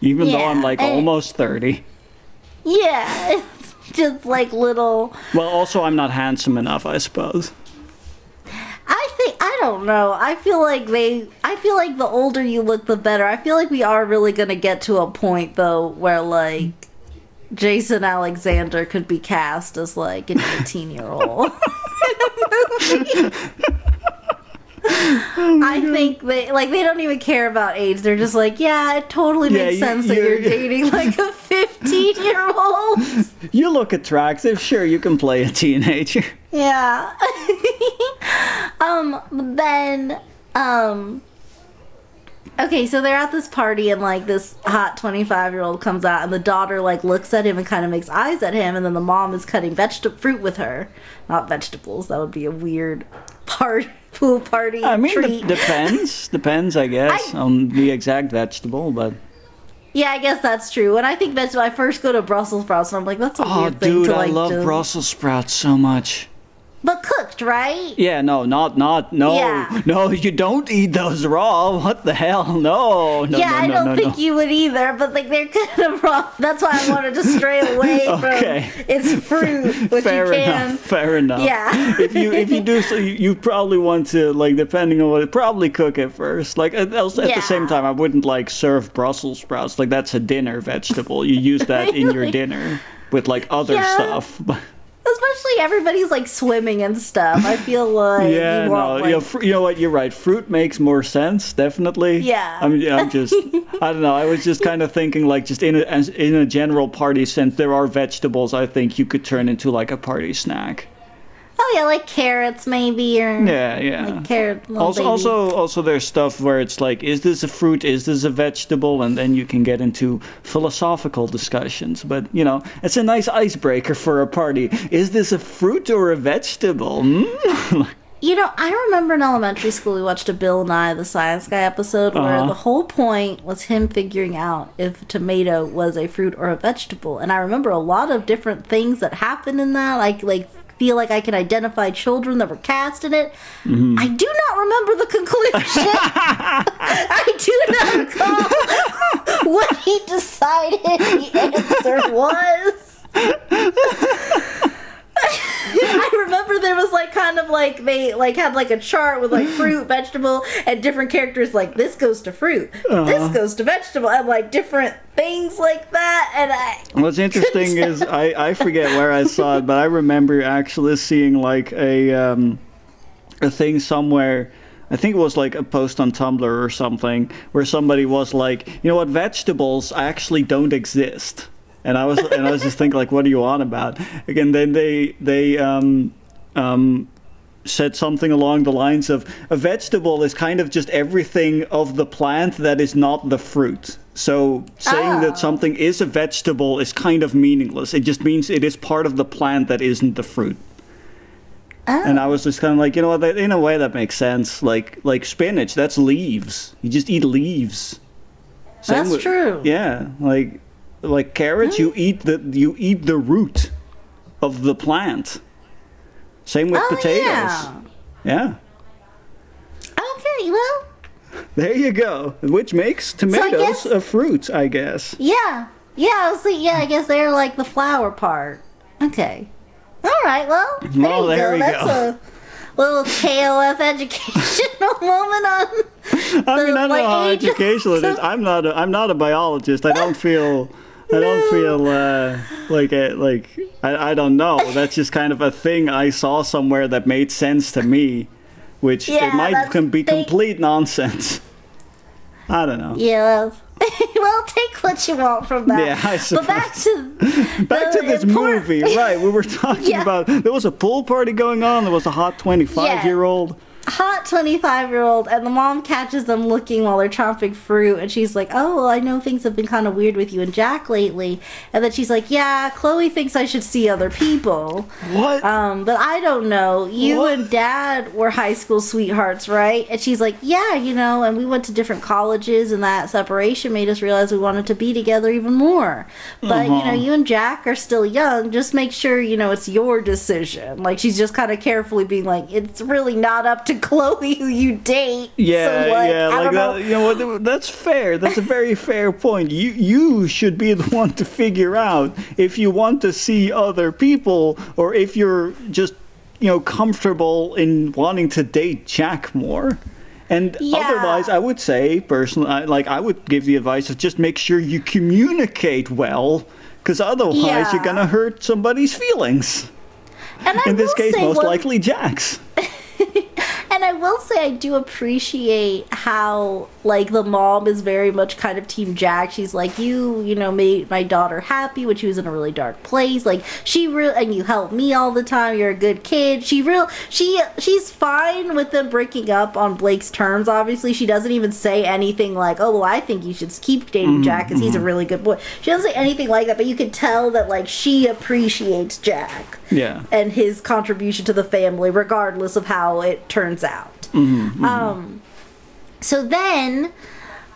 even though I'm like and- almost thirty. yeah, it's just like little. Well, also I'm not handsome enough, I suppose. I think I don't know. I feel like they. I feel like the older you look, the better. I feel like we are really gonna get to a point though where like Jason Alexander could be cast as like an eighteen-year-old. I think they like they don't even care about age. They're just like, yeah, it totally Yeah, makes you- sense that you're you're- dating like a fifteen-year-old. You look attractive, sure you can play a teenager. Yeah. um then um Okay, so they're at this party and like this hot 25-year-old comes out and the daughter like looks at him and kind of makes eyes at him and then the mom is cutting vegetable fruit with her. Not vegetables. That would be a weird part pool party I mean, de- depends. depends, I guess, I- on the exact vegetable. But yeah, I guess that's true. When I think vegetable, I first go to Brussels sprouts and I'm like, that's a oh, weird thing oh, dude, to I like love just- Brussels sprouts so much. But cooked, right? Yeah, no, not not no, Yeah. no. You don't eat those raw. What the hell? No, no, yeah, no, I no, don't think you would either, but like they're kind of raw. That's why I wanted to stray away Okay. from its fruit, which Fair you can. enough. Fair enough. Yeah. if you if you do so, you, you probably want to like depending on what probably cook it first. Like at, else- at the same time, I wouldn't like serve Brussels sprouts. Like that's a dinner vegetable. You use that in your dinner with like other Yeah. stuff. Especially everybody's like swimming and stuff. I feel like Yeah, you no, want, you, know, fr- you know what? You're right. Fruit makes more sense, definitely. Yeah. I'm, I'm just, I don't know. I was just kind of thinking, like, just in a in a general party sense, there are vegetables I think you could turn into like a party snack. Oh yeah, like carrots maybe or Yeah, yeah. like carrot. also, baby. also, also, there's stuff where it's like, is this a fruit? Is this a vegetable? And then you can get into philosophical discussions. But you know, it's a nice icebreaker for a party. Is this a fruit or a vegetable? Hmm? You know, I remember in elementary school we watched a Bill Nye the Science Guy episode where Uh-huh. the whole point was him figuring out if a tomato was a fruit or a vegetable. And I remember a lot of different things that happened in that. Like like feel like I can identify children that were cast in it. Mm-hmm. I do not remember the conclusion. I do not recall what he decided the answer was. I remember there was like kind of like they like had like a chart with like fruit, vegetable, and different characters like this goes to fruit, this goes to vegetable, and like different things like that. And I What's interesting is I, I forget where I saw it, but I remember actually seeing like a um, a thing somewhere. I think it was like a post on Tumblr or something where somebody was like, you know what, vegetables actually don't exist. And I was and I was just thinking like, what are you on about? Again, then they they um, um, said something along the lines of a vegetable is kind of just everything of the plant that is not the fruit. So saying Oh. that something is a vegetable is kind of meaningless. It just means it is part of the plant that isn't the fruit. Oh. And I was just kind of like, you know what? That, in a way, that makes sense. Like like spinach, that's leaves. You just eat leaves. Same That's true. Yeah, like like carrots, you eat the you eat the root of the plant. Same with oh potatoes. yeah. Yeah. Okay, well, There you go. Which makes tomatoes guess- a fruit, I guess. yeah, yeah. Like, yeah, I guess they're like the flower part. Okay. All right. Well, there Well, you there go. we That's go. a little KOF educational moment on. I mean, I know like, how educational it is. I'm not. A, I'm not a biologist. I don't feel. I don't feel uh, like a, like I, I don't know. That's just kind of a thing I saw somewhere that made sense to me, which Yeah, it might com- be complete nonsense. I don't know. Yeah. well, take what you want from that. Yeah, I But back to Back to this movie, right? We were talking Yeah. about there was a pool party going on. There was a hot twenty-five-year-old. Hot 25 year old and the mom catches them looking while they're chomping fruit and she's like oh well i know things have been kind of weird with you and jack lately. And then she's like yeah chloe thinks i should see other people. What? um but i don't know. You What? and dad were high school sweethearts right? And she's like yeah you know and we went to different colleges and that separation made us realize we wanted to be together even more. But you Uh-huh. know you and jack are still young. Just make sure you know it's your decision. Like she's just kind of carefully being like it's really not up to chloe who you date Yeah, so, like, yeah, I like that. You know what? That's fair. That's a very fair point. You you should be the one to figure out if you want to see other people or if you're just you know comfortable in wanting to date Jack more. And Yeah. otherwise, I would say personally, I, like I would give the advice of just make sure you communicate well, because otherwise Yeah. you're gonna hurt somebody's feelings. and I In this case, most one- likely Jack's. And I will say I do appreciate how like the mom is very much kind of team Jack. She's like, You, you know, made my daughter happy when she was in a really dark place. Like she real and you help me all the time. You're a good kid. She real she she's fine with them breaking up on Blake's terms, obviously. She doesn't even say anything like, Oh well I think you should keep dating mm-hmm, Jack because he's a mm-hmm. really good boy. She doesn't say anything like that, but you can tell that like she appreciates Jack Yeah. and his contribution to the family, regardless of how it turns out. Mm-hmm, um, so then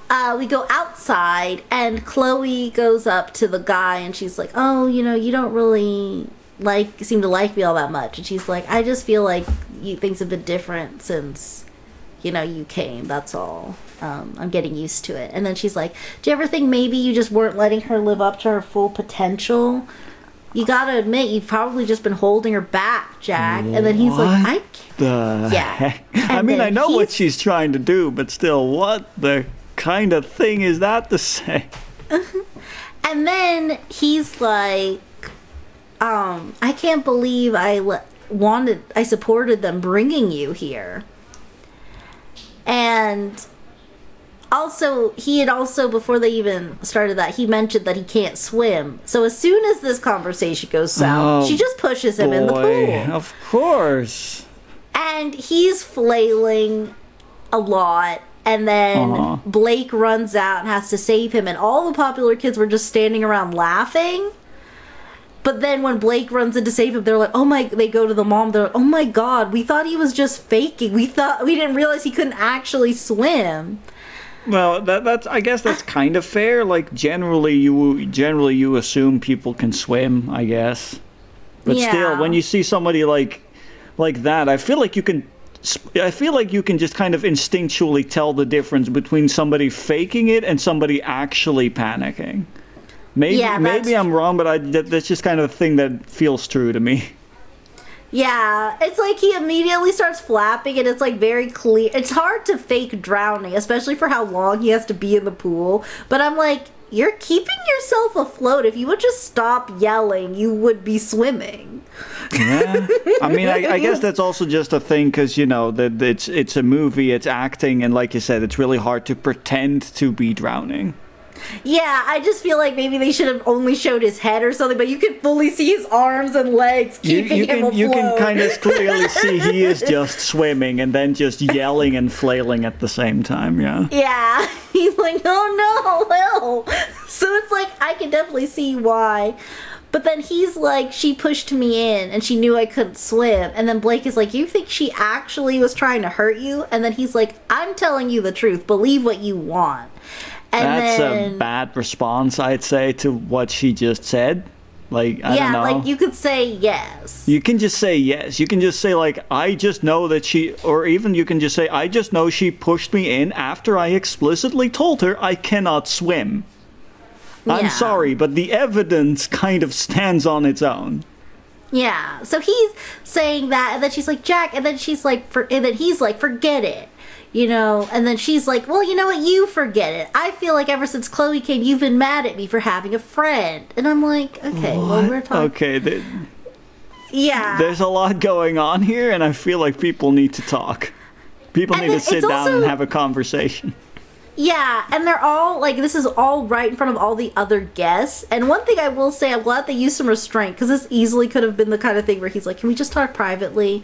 uh, we go outside, and Chloe goes up to the guy, and she's like, "Oh, you know, you don't really like seem to like me all that much." And she's like, "I just feel like you, things have been different since." You know, you came. That's all. Um, I'm getting used to it. And then she's like, "Do you ever think maybe you just weren't letting her live up to her full potential?" You gotta admit you've probably just been holding her back, Jack. And then he's like, I can't. the Yeah. heck? I mean, I know what she's trying to do, but still, what the kind of thing is that to say? And then he's like, um, I can't believe I le- wanted, I supported them bringing you here. And also, he had also, before they even started that, he mentioned that he can't swim. So as soon as this conversation goes south, Oh, she just pushes him in the pool. of course. and he's flailing a lot and then Uh-huh. blake runs out and has to save him and all the popular kids were just standing around laughing But then when Blake runs in to save him, they're like, "Oh my!" They go to the mom. They're like, "Oh my god, we thought he was just faking. We thought we didn't realize he couldn't actually swim." Well, that, that's I guess that's kind of fair. Like generally, you generally you assume people can swim. I guess, but Yeah. still, when you see somebody like like that, I feel like you can. I feel like you can just kind of instinctually tell the difference between somebody faking it and somebody actually panicking. Maybe Yeah, maybe I'm wrong, but I that, that's just kind of a thing that feels true to me. Yeah, it's like he immediately starts flapping, and it's like very clear. It's hard to fake drowning, especially for how long he has to be in the pool. But I'm like, you're keeping yourself afloat. If you would just stop yelling, you would be swimming. Yeah, I mean, I, I guess that's also just a thing because you know that it's it's a movie, it's acting, and like you said, it's really hard to pretend to be drowning. Yeah, I just feel like maybe they should have only showed his head or something, but you could fully see his arms and legs You, keeping you him can afloat. you can kind of clearly see he is just swimming and then just yelling and flailing at the same time. Yeah. Yeah, he's like, oh no, help. So it's like, I can definitely see why. But then he's like, she pushed me in and she knew I couldn't swim. And then Blake is like, you think she actually was trying to hurt you? And then he's like, I'm telling you the truth. Believe what you want. And That's then, a bad response, I'd say, to what she just said. Like I yeah, don't know. like you could say yes. You can just say yes. You can just say like I just know that she or even you can just say I just know she pushed me in after I explicitly told her I cannot swim. I'm sorry, but the evidence kind of stands on its own. Yeah. So he's saying that, and then she's like, Jack, and then she's like, for, and then he's like, forget it. You know, and then she's like, well, you know what? You forget it. I feel like ever since Chloe came, you've been mad at me for having a friend. And I'm like, okay, well, we're talking. Okay, th- Yeah. there's a lot going on here and I feel like people need to talk. People And need to sit down and have a conversation. Yeah, and they're all like this is all right in front of all the other guests. And one thing I will say, I'm glad they used some restraint because this easily could have been the kind of thing where he's like, "Can we just talk privately?"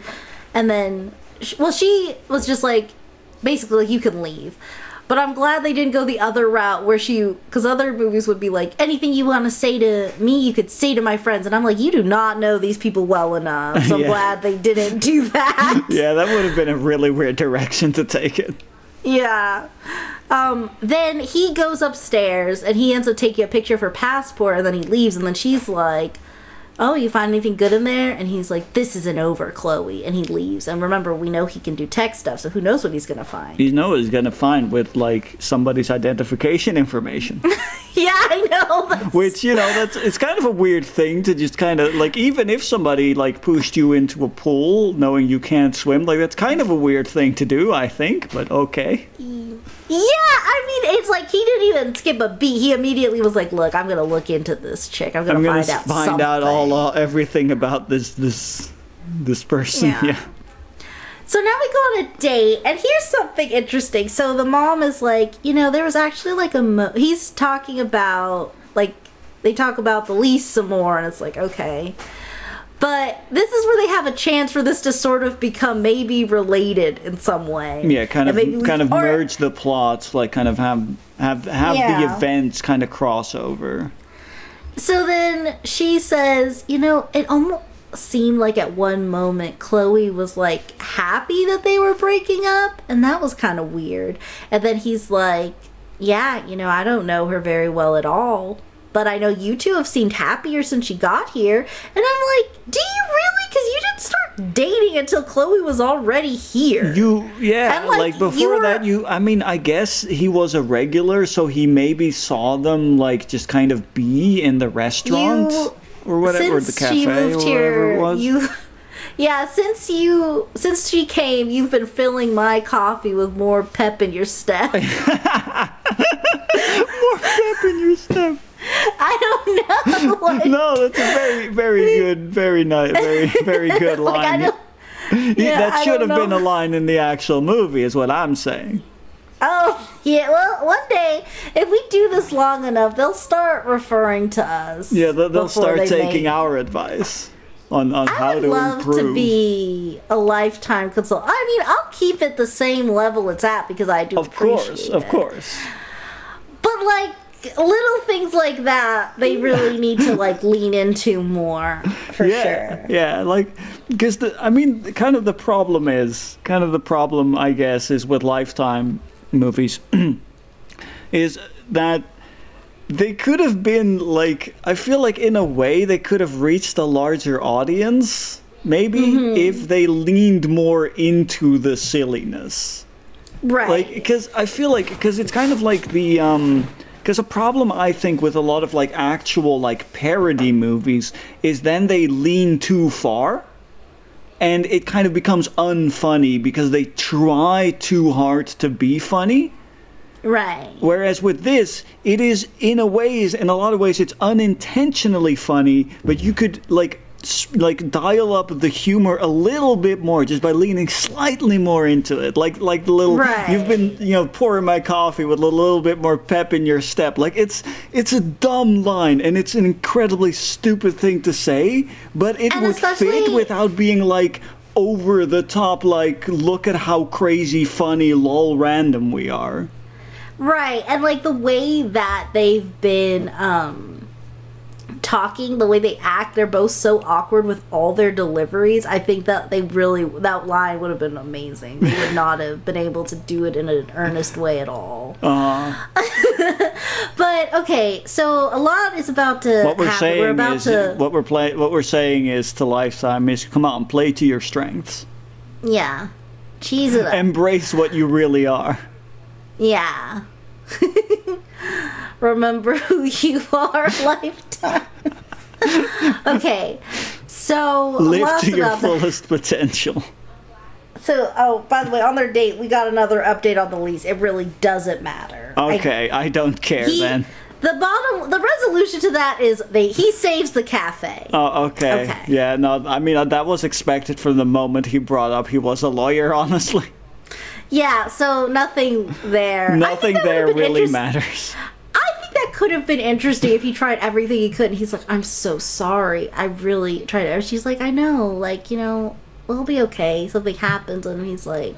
And then, well, she was just like, basically, like, "You can leave." But I'm glad they didn't go the other route where she, because other movies would be like, anything you want to say to me, you could say to my friends. And I'm like, you do not know these people well enough. So I'm glad they didn't do that. Yeah, that would have been a really weird direction to take it. Yeah. Um, then he goes upstairs and he ends up taking a picture of her passport and then he leaves and then she's like, Oh, you find anything good in there? And he's like, This isn't over, Chloe. And he leaves. And remember, we know he can do tech stuff, so who knows what he's gonna find. You know what he's gonna find with like somebody's identification information. yeah, I know. That's, Which, you know, that's it's kind of a weird thing to just kind of like even if somebody like pushed you into a pool knowing you can't swim, like that's kind of a weird thing to do, I think, but okay. Yeah, I mean, it's like he didn't even skip a beat. He immediately was like, Look, I'm gonna look into this chick. I'm gonna I'm gonna find out find out all uh, everything about this this this person. Yeah. Yeah. So now we go on a date, and here's something interesting. So the mom is like, you know, there was actually like a. Mo- he's talking about like they talk about the lease some more, and it's like okay, but this is where they have a chance for this to sort of become maybe related in some way. Yeah, kind And of kind of or- merge the plots, like kind of have have have the events kind of cross over. So then she says, you know, it almost seemed like at one moment Chloe was like happy that they were breaking up, and that was kind of weird. And then he's like, yeah, you know, I don't know her very well at all. But I know you two have seemed happier since she got here. And I'm like, do you really? Because you didn't start dating until Chloe was already here. You yeah, like, like, you before were- that you I mean, I guess he was a regular so he maybe saw them like just kind of be in the restaurant You- or whatever or the cafe or whatever here, it was. you yeah, since you since she came, you've been filling my coffee with more pep in your step. More pep in your step. I don't know. Like, No, that's a very very good, very nice, very very good line. like yeah, that should have been a line in the actual movie, is what I'm saying. Oh, yeah. Well, one day, if we do this long enough, they'll start referring to us. Yeah, they'll, they'll start they taking make- our advice on, on I how would to love improve. to be a lifetime consultant. I mean, I'll keep it the same level it's at because I do of course, of it. course. But like little things like that they really need to like lean into more for yeah, sure. yeah, like because the I mean, kind of the problem is kind of the problem I guess is with Lifetime movies is that they could have been like I feel like in a way they could have reached a larger audience maybe Mm-hmm. if they leaned more into the silliness Right. like because i feel like because it's kind of like the um because a problem i think with a lot of like actual like parody movies is then they lean too far and it kind of becomes unfunny because they try too hard to be funny right. whereas with this it is in a ways in a lot of ways it's unintentionally funny but you could like like dial up the humor a little bit more just by leaning slightly more into it like like the little Right. you've been you know pouring my coffee with a little bit more pep in your step like it's it's a dumb line and it's an incredibly stupid thing to say but it And would fit without being like over the top like look at how crazy funny lol random we are Right. And like the way that they've been um talking, the way they act, they're both so awkward with all their deliveries. I think that they really that line would have been amazing. They would not have been able to do it in an earnest way at all. uh But okay, so a lot is about to what we're happen. saying we're about is to what we're play what we're saying is to lifetime is come on play to your strengths Yeah. Cheese it up. embrace what you really are yeah. Remember who you are, okay. So live to your fullest potential So, oh, by the way, on their date, we got another update on the lease. It really doesn't matter. Okay I, don't care he, then the bottom, the resolution to that is they he saves the cafe. oh okay. Okay. yeah no i mean uh, that was expected from the moment he brought up he was a lawyer honestly yeah, so nothing there. Nothing there really matters I that could have been interesting if he tried everything he could. And he's like, "I'm so sorry. I really tried." it." She's like, "I know. Like, you know, we'll be okay. Something happens." And he's like,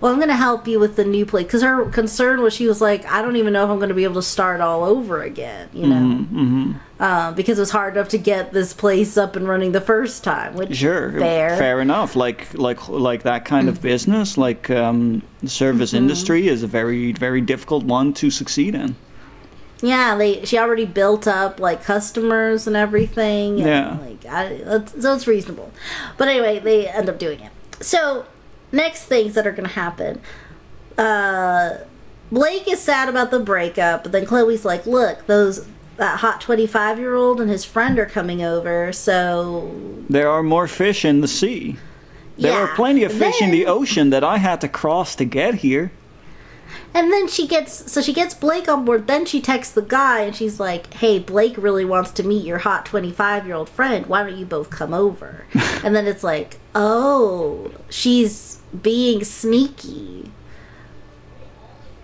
"Well, I'm gonna help you with the new place." Because her concern was, she was like, "I don't even know if I'm gonna be able to start all over again." You know, Mm-hmm, Uh, because it was hard enough to get this place up and running the first time. Which Sure, fair. fair enough. Like like like that kind of business, like um, service Mm-hmm. industry, is a very very difficult one to succeed in. Yeah, they she already built up like customers and everything. and, Yeah. like I, that's, so it's reasonable. But anyway, they end up doing it. So next things that are gonna happen. Uh, Blake is sad about the breakup, but then Chloe's like, "Look, those that hot twenty five year old and his friend are coming over, so There are more fish in the sea. There are plenty of fish in the ocean that I had to cross to get here. And then she gets so she gets Blake on board. Then she texts the guy and she's like, "Hey, Blake really wants to meet your hot 25-year-old friend. Why don't you both come over?" and then it's like, "Oh, she's being sneaky."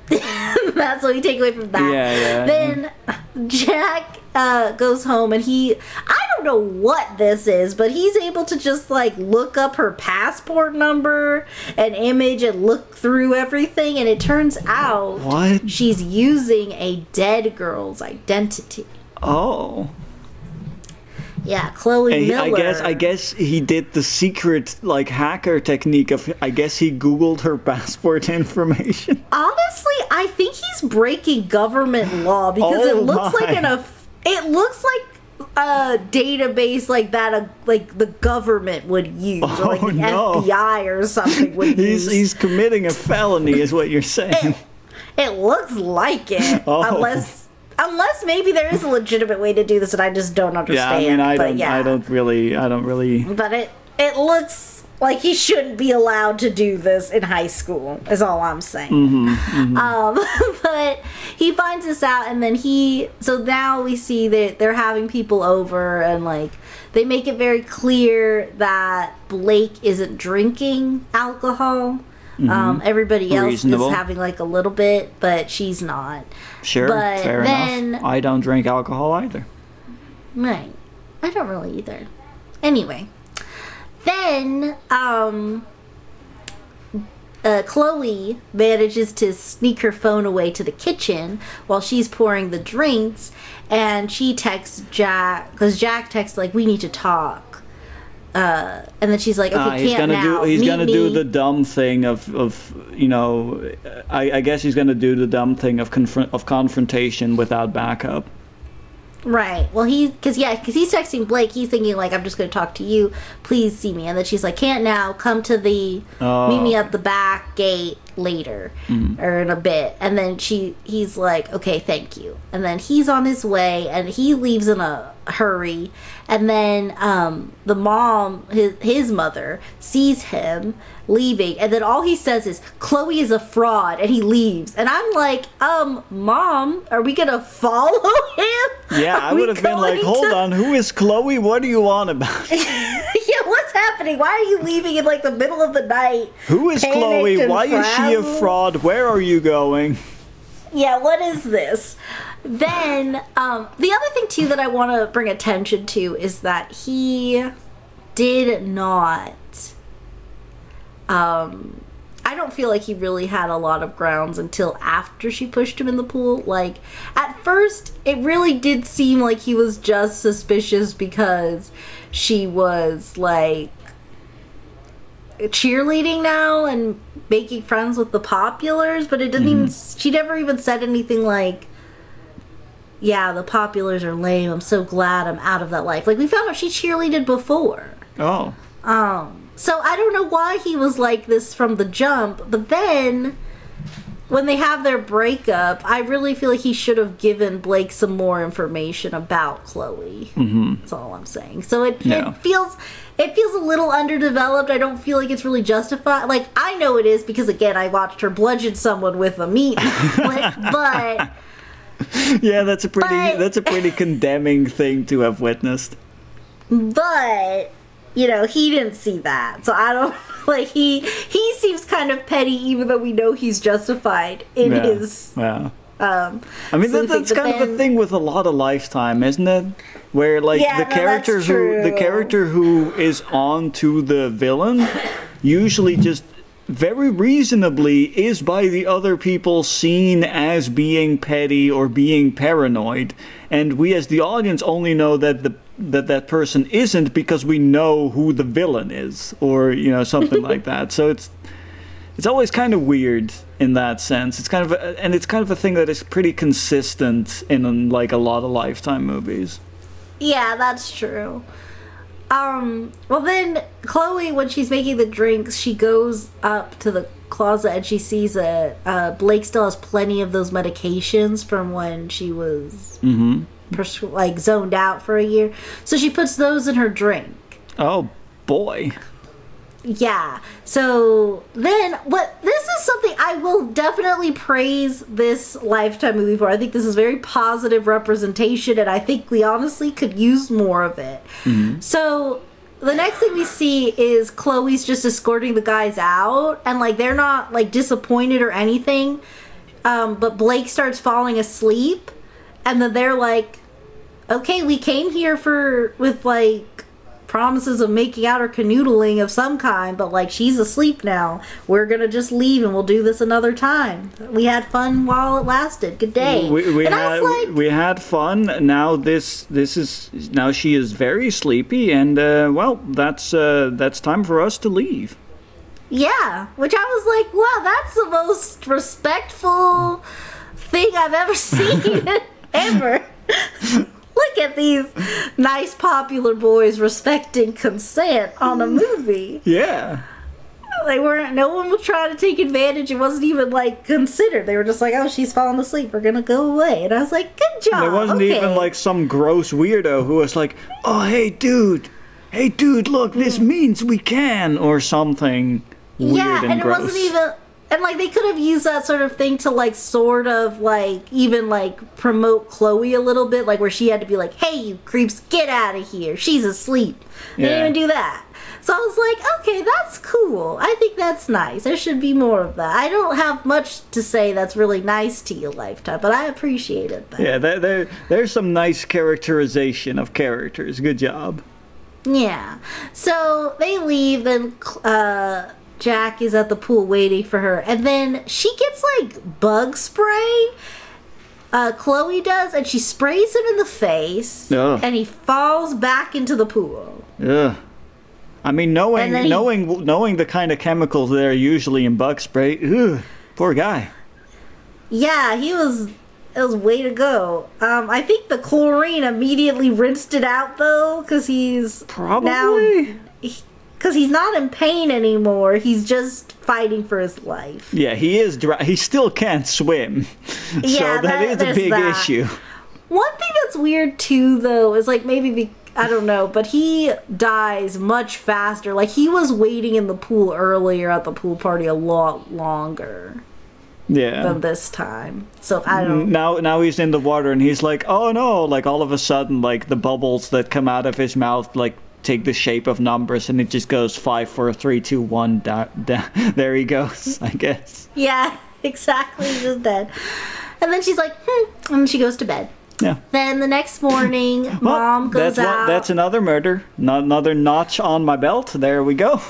That's what we take away from that. Yeah, yeah, Then Jack uh, goes home and he, I don't know what this is, but he's able to just like look up her passport number and image and look through everything. And it turns out What? she's using a dead girl's identity. Oh. Yeah, Chloe And Miller. I guess I guess he did the secret like hacker technique of I guess he googled her passport information. Honestly, I think he's breaking government law because Oh it looks my. like an it looks like a database like that a, like the government would use or like Oh, the no. FBI or something would He's use. he's committing a felony is what you're saying. it looks like it Oh. unless unless maybe there is a legitimate way to do this and I just don't understand. Yeah. I mean I but don't yeah. I don't really I don't really But it it looks like he shouldn't be allowed to do this in high school. Is all I'm saying. Mm-hmm. Um, but he finds this out, and then he. So now we see that they're having people over, and like they make it very clear that Blake isn't drinking alcohol. Um, everybody else Reasonable. is having like a little bit, but she's not. Sure, But fair then- enough. I don't drink alcohol either. Right. I don't really either. Anyway. Then, um uh, Chloe manages to sneak her phone away to the kitchen while she's pouring the drinks, and she texts Jack because Jack texts like, "We need to talk." Uh, and then she's like, "Okay, can't he's gonna now. do. He's Meet gonna do the dumb thing of, of you know, I, I guess he's gonna do the dumb thing of confront of confrontation without backup. Right. Well, he, because yeah, because he's texting Blake. He's thinking like, "I'm just going to talk to you. Please see me." And then she's like, "Can't now. Come to the meet me Oh. at the back gate later or in a bit." And then she, he's like, "Okay, thank you." And then he's on his way, and he leaves in a hurry. And then um, the mom, his his mother, sees him leaving, and then all he says is, "Chloe is a fraud," and he leaves. And I'm like, "Um, mom, are we gonna follow him?" Yeah, Are I would have been like, hold to- on, who is Chloe? What are you on about? yeah, what's happening? Why are you leaving in like the middle of the night? Who is Chloe? Why is she a fraud? Where are you going? Yeah, what is this? Then, um, the other thing too that I want to bring attention to is that he did not. Um, I don't feel like he really had a lot of grounds until after she pushed him in the pool. Like, at first, it really did seem like he was just suspicious because she was like cheerleading now and making friends with the populars, but it didn't even. She never even said anything like, "Yeah, the populars are lame. I'm so glad I'm out of that life." Like we found out she cheerleaded before. Oh, Um, so I don't know why he was like this from the jump, but then when they have their breakup, I really feel like he should have given Blake some more information about Chloe. Mm-hmm. That's all I'm saying. So it, Yeah. it feels it feels a little underdeveloped. I don't feel like it's really justified. Like I know it is because again, I watched her bludgeon someone with a meat mallet, but yeah, that's a pretty But- that's a pretty condemning thing to have witnessed. but you know he didn't see that so i don't like he he seems kind of petty even though we know he's justified in Yeah, his yeah. um I mean, that, that's kind of a then- thing with a lot of Lifetime, isn't it? Where like Yeah, the character who the character who is on to the villain usually just very reasonably is by the other people seen as being petty or being paranoid, and we as the audience only know that the that that person isn't because we know who the villain is, or you know something like that. So it's it's always kind of weird in that sense. It's kind of a, and it's kind of a thing that is pretty consistent in like a lot of Lifetime movies. yeah that's true um well then chloe when she's making the drinks she goes up to the closet and she sees that uh blake still has plenty of those medications from when she was pers- like zoned out for a year so she puts those in her drink Oh boy. Yeah. So then, what this is something I will definitely praise this Lifetime movie for. I think this is very positive representation, and I think we honestly could use more of it. So the next thing we see is Chloe's just escorting the guys out, and like they're not like disappointed or anything. Um, but Blake starts falling asleep, and then they're like, "Okay, we came here for with like." promises of making out or canoodling of some kind, but like she's asleep now. We're gonna just leave and we'll do this another time. We had fun while it lasted. Good day. We, we and I had was like, we had fun. Now this this is now she is very sleepy, and uh, well, that's uh, that's time for us to leave. yeah, which I was like, wow, that's the most respectful thing I've ever seen ever. Look at these nice popular boys respecting consent on a mm. movie. Yeah. They weren't. No one was trying to take advantage. It wasn't even like considered. They were just like, "Oh, she's falling asleep. We're gonna go away." And I was like, "Good job." There wasn't okay. even like some gross weirdo who was like, "Oh, hey, dude, hey, dude, look, this mm. means we can," or something weird yeah, and, and, it gross. wasn't even. And like they could have used that sort of thing to like sort of like even like promote Chloe a little bit, like where she had to be like, "Hey, you creeps, get out of here. She's asleep." They Yeah. didn't even do that. So I was like, okay, that's cool. I think that's nice. There should be more of that. I don't have much to say that's really nice to you, Lifetime, but I appreciated that. Yeah, there, there, there's some nice characterization of characters. Good job. Yeah. So they leave, and uh, Jack is at the pool waiting for her, and then she gets like bug spray. Uh, Chloe does, and she sprays him in the face, Ugh. and he falls back into the pool. Yeah. I mean, knowing he- knowing knowing the kind of chemicals that are usually in bug spray. Ugh, poor guy. Yeah, he was. It was way to go. Um, I think the chlorine immediately rinsed it out though, because he's Probably. now because he's not in pain anymore. He's just fighting for his life. Yeah, he is. Dry. He still can't swim, so Yeah, that that- is a big that. issue. One thing that's weird too, though, is like maybe be, I don't know, but he dies much faster. Like he was waiting in the pool earlier at the pool party a lot longer Yeah. than this time. So I don't. now now he's in the water and he's like, oh no! Like all of a sudden, like the bubbles that come out of his mouth, like take the shape of numbers, and it just goes five, four, three, two, one. Da- da- there he goes. I guess. Yeah, exactly. He's just dead. And then she's like, hmm, and she goes to bed. Yeah. Then the next morning, Well, mom goes that's one- out. that's another murder. No, another notch on my belt. There we go.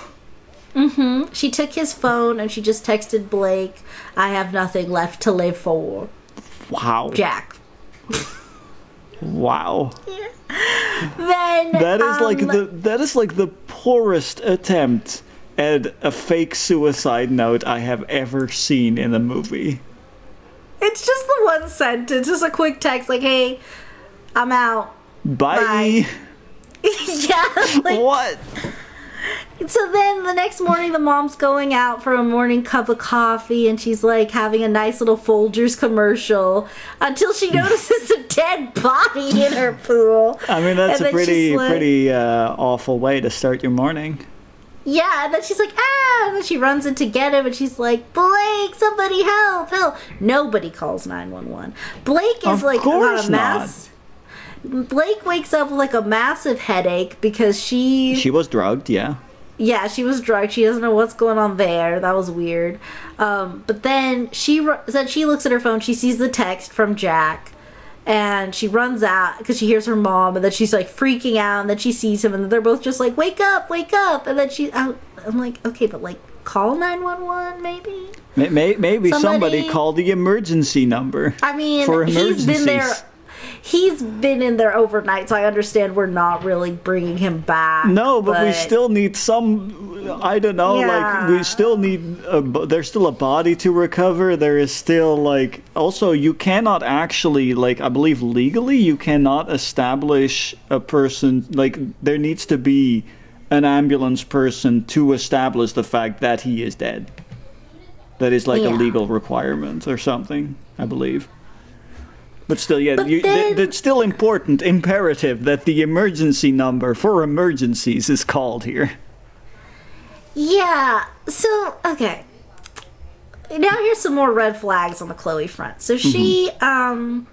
Mhm. She took his phone and she just texted Blake, "I have nothing left to live for." Wow. Jack. Wow. Then That is like um, the that is like the poorest attempt at a fake suicide note I have ever seen in a movie. It's just the one sentence, just a quick text like, "Hey, I'm out." Bye. yeah. Like, What? So then the next morning, the mom's going out for a morning cup of coffee, and she's like having a nice little Folgers commercial until she notices a dead body in her pool. I mean, that's And a pretty like- pretty uh, awful way to start your morning. Yeah, and then she's like, ah, and then she runs in to get him, and she's like, Blake, somebody help, help. Nobody calls 911. Blake is Of like course a mass. Blake wakes up with like a massive headache because she, She was drugged, yeah. yeah, she was drugged. She doesn't know what's going on there. That was weird. Um, but then she ru- said she looks at her phone. She sees the text from Jack, and she runs out because she hears her mom, and then she's like freaking out, and then she sees him, and they're both just like, "Wake up, wake up!" And then she, I, I'm like, okay, but like, call nine one one, maybe. May- may- Maybe somebody, Somebody- called the emergency number. I mean, for he's been there. He's been in there overnight, so I understand we're not really bringing him back. No, but, we still need some. I don't know. Like we still need. A, there's still a body to recover. There is still like. Also, you cannot actually like. I believe legally, you cannot establish a person. Like there needs to be an ambulance person to establish the fact that he is dead. That is like a legal requirement or something. I believe. But still, yeah, But you, th- then- it's still important, imperative that the emergency number for emergencies is called here. Yeah. So okay. Now here's some more red flags on the Chloe front. So she um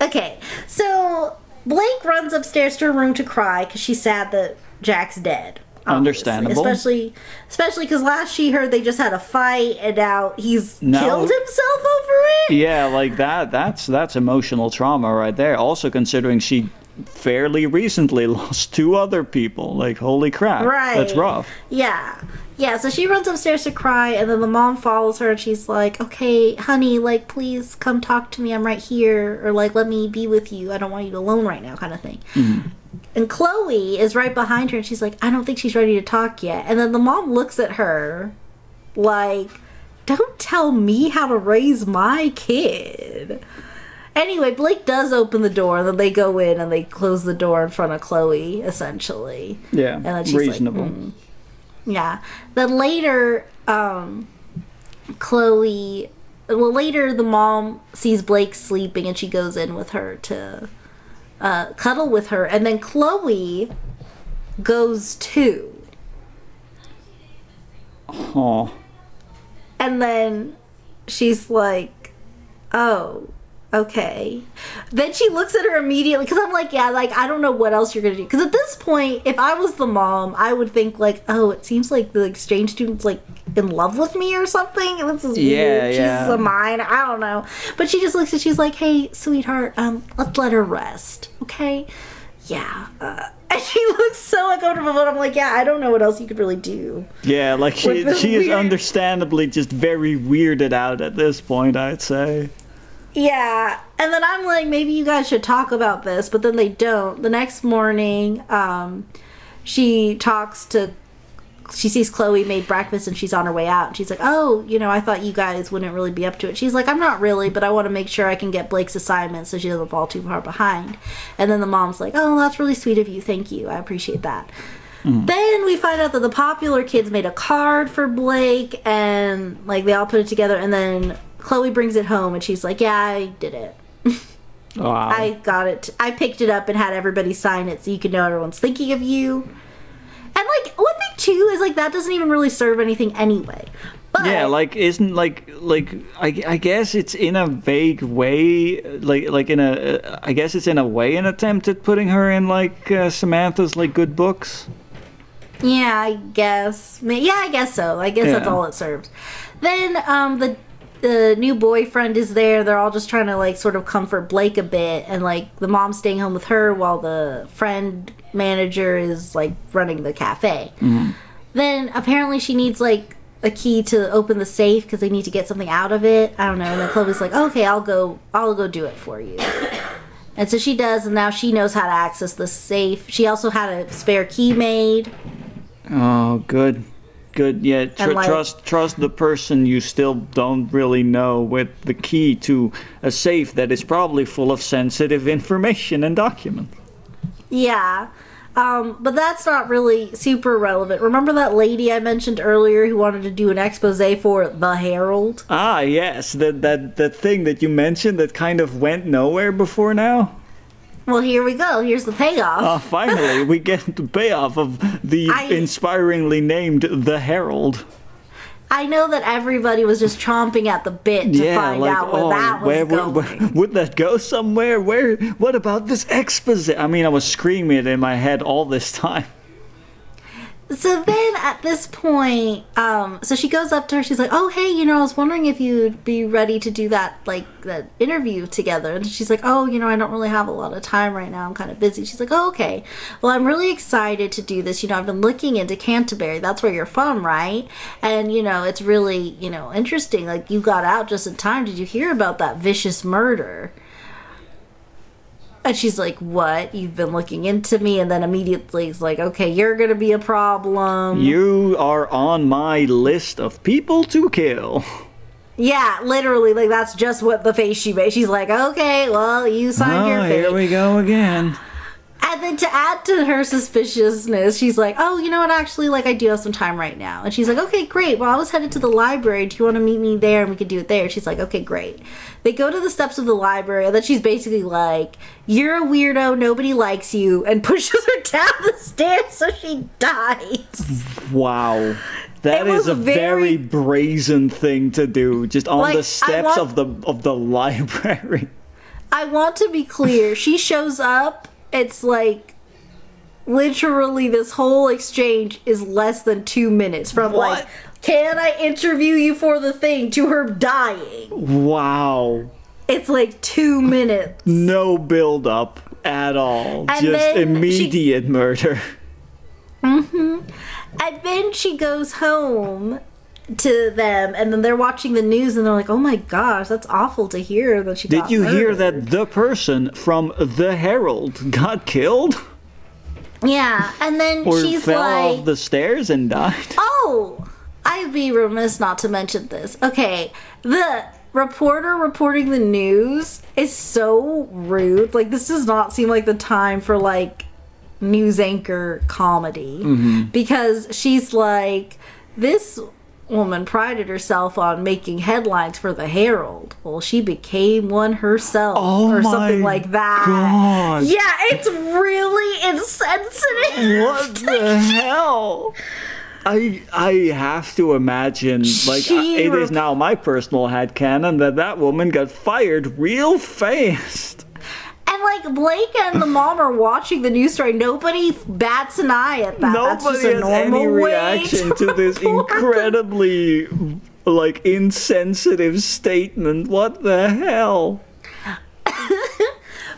Okay. So Blake runs upstairs to her room to cry cuz she's sad that Jack's dead. Obviously. Understandable. Especially especially cuz last she heard they just had a fight and now he's No. killed himself over it. Yeah, like that. That's that's emotional trauma right there. Also, considering she fairly recently lost two other people. Like, holy crap, Right. that's rough. Yeah. Yeah, so she runs upstairs to cry, and then the mom follows her, and she's like, okay, honey, like, please come talk to me. I'm right here. Or, like, let me be with you. I don't want you alone right now, kind of thing. Mm-hmm. And Chloe is right behind her, and she's like, I don't think she's ready to talk yet. And then the mom looks at her, like, don't tell me how to raise my kid. Anyway, Blake does open the door, and then they go in and they close the door in front of Chloe, essentially. Yeah, And then she's like, reasonable. "Mm." Yeah. Then later, um, Chloe. Well, later the mom sees Blake sleeping and she goes in with her to uh, cuddle with her, and then Chloe goes too. Oh, And then she's like, oh, okay. Then she looks at her immediately because I'm like, yeah, like, I don't know what else you're going to do. Because at this point, if I was the mom, I would think, like, oh, it seems like the exchange student's, like, in love with me or something. And this is Yeah, weird. yeah. She's a mine. I don't know. But she just looks at she's like, hey, sweetheart, um, let's let her rest, okay? yeah. Uh, and she looks so uncomfortable, but I'm like, yeah, I don't know what else you could really do. Yeah, like she she is understandably just very weirded out at this point, I'd say. Yeah, and then I'm like, maybe you guys should talk about this, but then they don't. The next morning, um, she talks to, she sees Chloe made breakfast and she's on her way out. And she's like, oh, you know, I thought you guys wouldn't really be up to it. She's like, I'm not really, but I want to make sure I can get Blake's assignment so she doesn't fall too far behind. And then the mom's like, oh, that's really sweet of you. Thank you. I appreciate that. Then we find out that the popular kids made a card for Blake and like they all put it together and then Chloe brings it home and she's like, "Yeah, I did it. Wow. I got it. I picked it up and had everybody sign it so you could know everyone's thinking of you." And like one thing too is like that doesn't even really serve anything anyway. But yeah, like isn't like like I, I guess it's in a vague way like like in a I guess it's in a way an attempt at putting her in like uh, Samantha's like good books. Yeah, I guess. Yeah, I guess so. I guess that's all it serves. Then um the the new boyfriend is there. They're all just trying to like sort of comfort Blake a bit and like the mom's staying home with her while the friend manager is like running the cafe. Mm-hmm. Then apparently she needs like a key to open the safe because they need to get something out of it. I don't know. And then Chloe's like, "Okay, I'll go. I'll go do it for you." And so she does, and now she knows how to access the safe. She also had a spare key made. Oh, good. Good. Yeah, tr- like- trust trust the person you still don't really know with the key to a safe that is probably full of sensitive information and documents. Yeah. Um, but that's not really super relevant. Remember that lady I mentioned earlier who wanted to do an expose for The Herald? Ah, yes, that that that thing that you mentioned that kind of went nowhere before now. Well, here we go. Here's the payoff. Ah, finally, we get the payoff of the I- inspiringly named The Herald. I know that everybody was just chomping at the bit to find out where that was oh, where, where- going. where- would that go somewhere? Where? What about this expose? I mean, I was screaming it in my head all this time. So then at this point, um, so she goes up to her. She's like, "Oh, hey, you know, I was wondering if you'd be ready to do that, like that interview together." And she's like, "Oh, you know, I don't really have a lot of time right now. I'm kind of busy." She's like, "Oh, okay. Well, I'm really excited to do this. You know, I've been looking into Canterbury. That's where you're from, right? And you know, it's really, you know, interesting. Like you got out just in time. Did you hear about that vicious murder?" And she's like, What? You've been looking into me? And then immediately is like, Okay, you're gonna be a problem. You are on my list of people to kill. Yeah, literally, like that's just what the face she made. She's like, Okay, well, you signed your Oh, fate. here we go again. And then to add to her suspiciousness, she's like, Oh, you know what? Actually, like, I do have some time right now. And she's like, Okay, great. Well, I was headed to the library. Do you want to meet me there and we could do it there? She's like, Okay, great. They go to the steps of the library, and then she's basically like, You're a weirdo. Nobody likes you. And pushes her down the stairs so she dies. Wow. That It is a very, very- brazen thing to do, just on Like, the steps want- of the of the library. I want to be clear. She shows up. It's like literally this whole exchange is less than two minutes from like, can I interview you for the thing to her dying. Wow. It's like two minutes. No build up at all. And just then she- immediate murder. Mm-hmm. And then she goes home to them, and then they're watching the news, and they're like, "Oh my gosh, that's awful to hear that she." Did you hear that the person from the Herald got killed Yeah, and then or she's fell like, off the stairs and died? Oh, I'd be remiss not to mention this. Okay, the reporter reporting the news is so rude. Like, this does not seem like the time for like news anchor comedy mm-hmm. because she's like, this woman prided herself on making headlines for the Herald. Well, she became one herself Oh or something like that. God. Yeah, it's really insensitive. What the hell? I I have to imagine like She it is now my personal headcanon that that woman got fired real fast. And like Blake and the mom are watching the news story. Nobody bats an eye at that. That's Nobody just a has normal any reaction to this incredibly like insensitive statement. What the hell?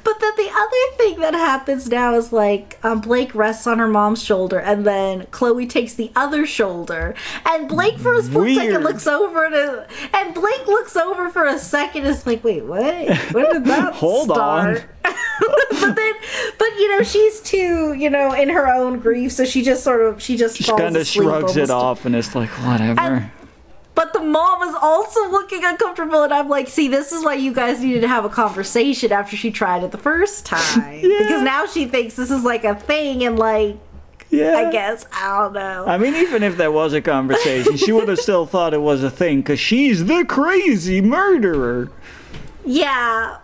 But then the other thing that happens now is like um, Blake rests on her mom's shoulder, and then Chloe takes the other shoulder, and Blake for a split second looks over and, and Blake looks over for a second. Is like, wait, what? When did that Hold on. start? but then, but you know, she's too, you know, in her own grief, so she just sort of, she just falls kind of shrugs it off and it's like, whatever. But the mom is also looking uncomfortable, and I'm like, see, this is why you guys needed to have a conversation after she tried it the first time. Because now she thinks this is like a thing, and like, yeah. I guess, I don't know. I mean, even if there was a conversation, she would have still thought it was a thing because she's the crazy murderer. Yeah.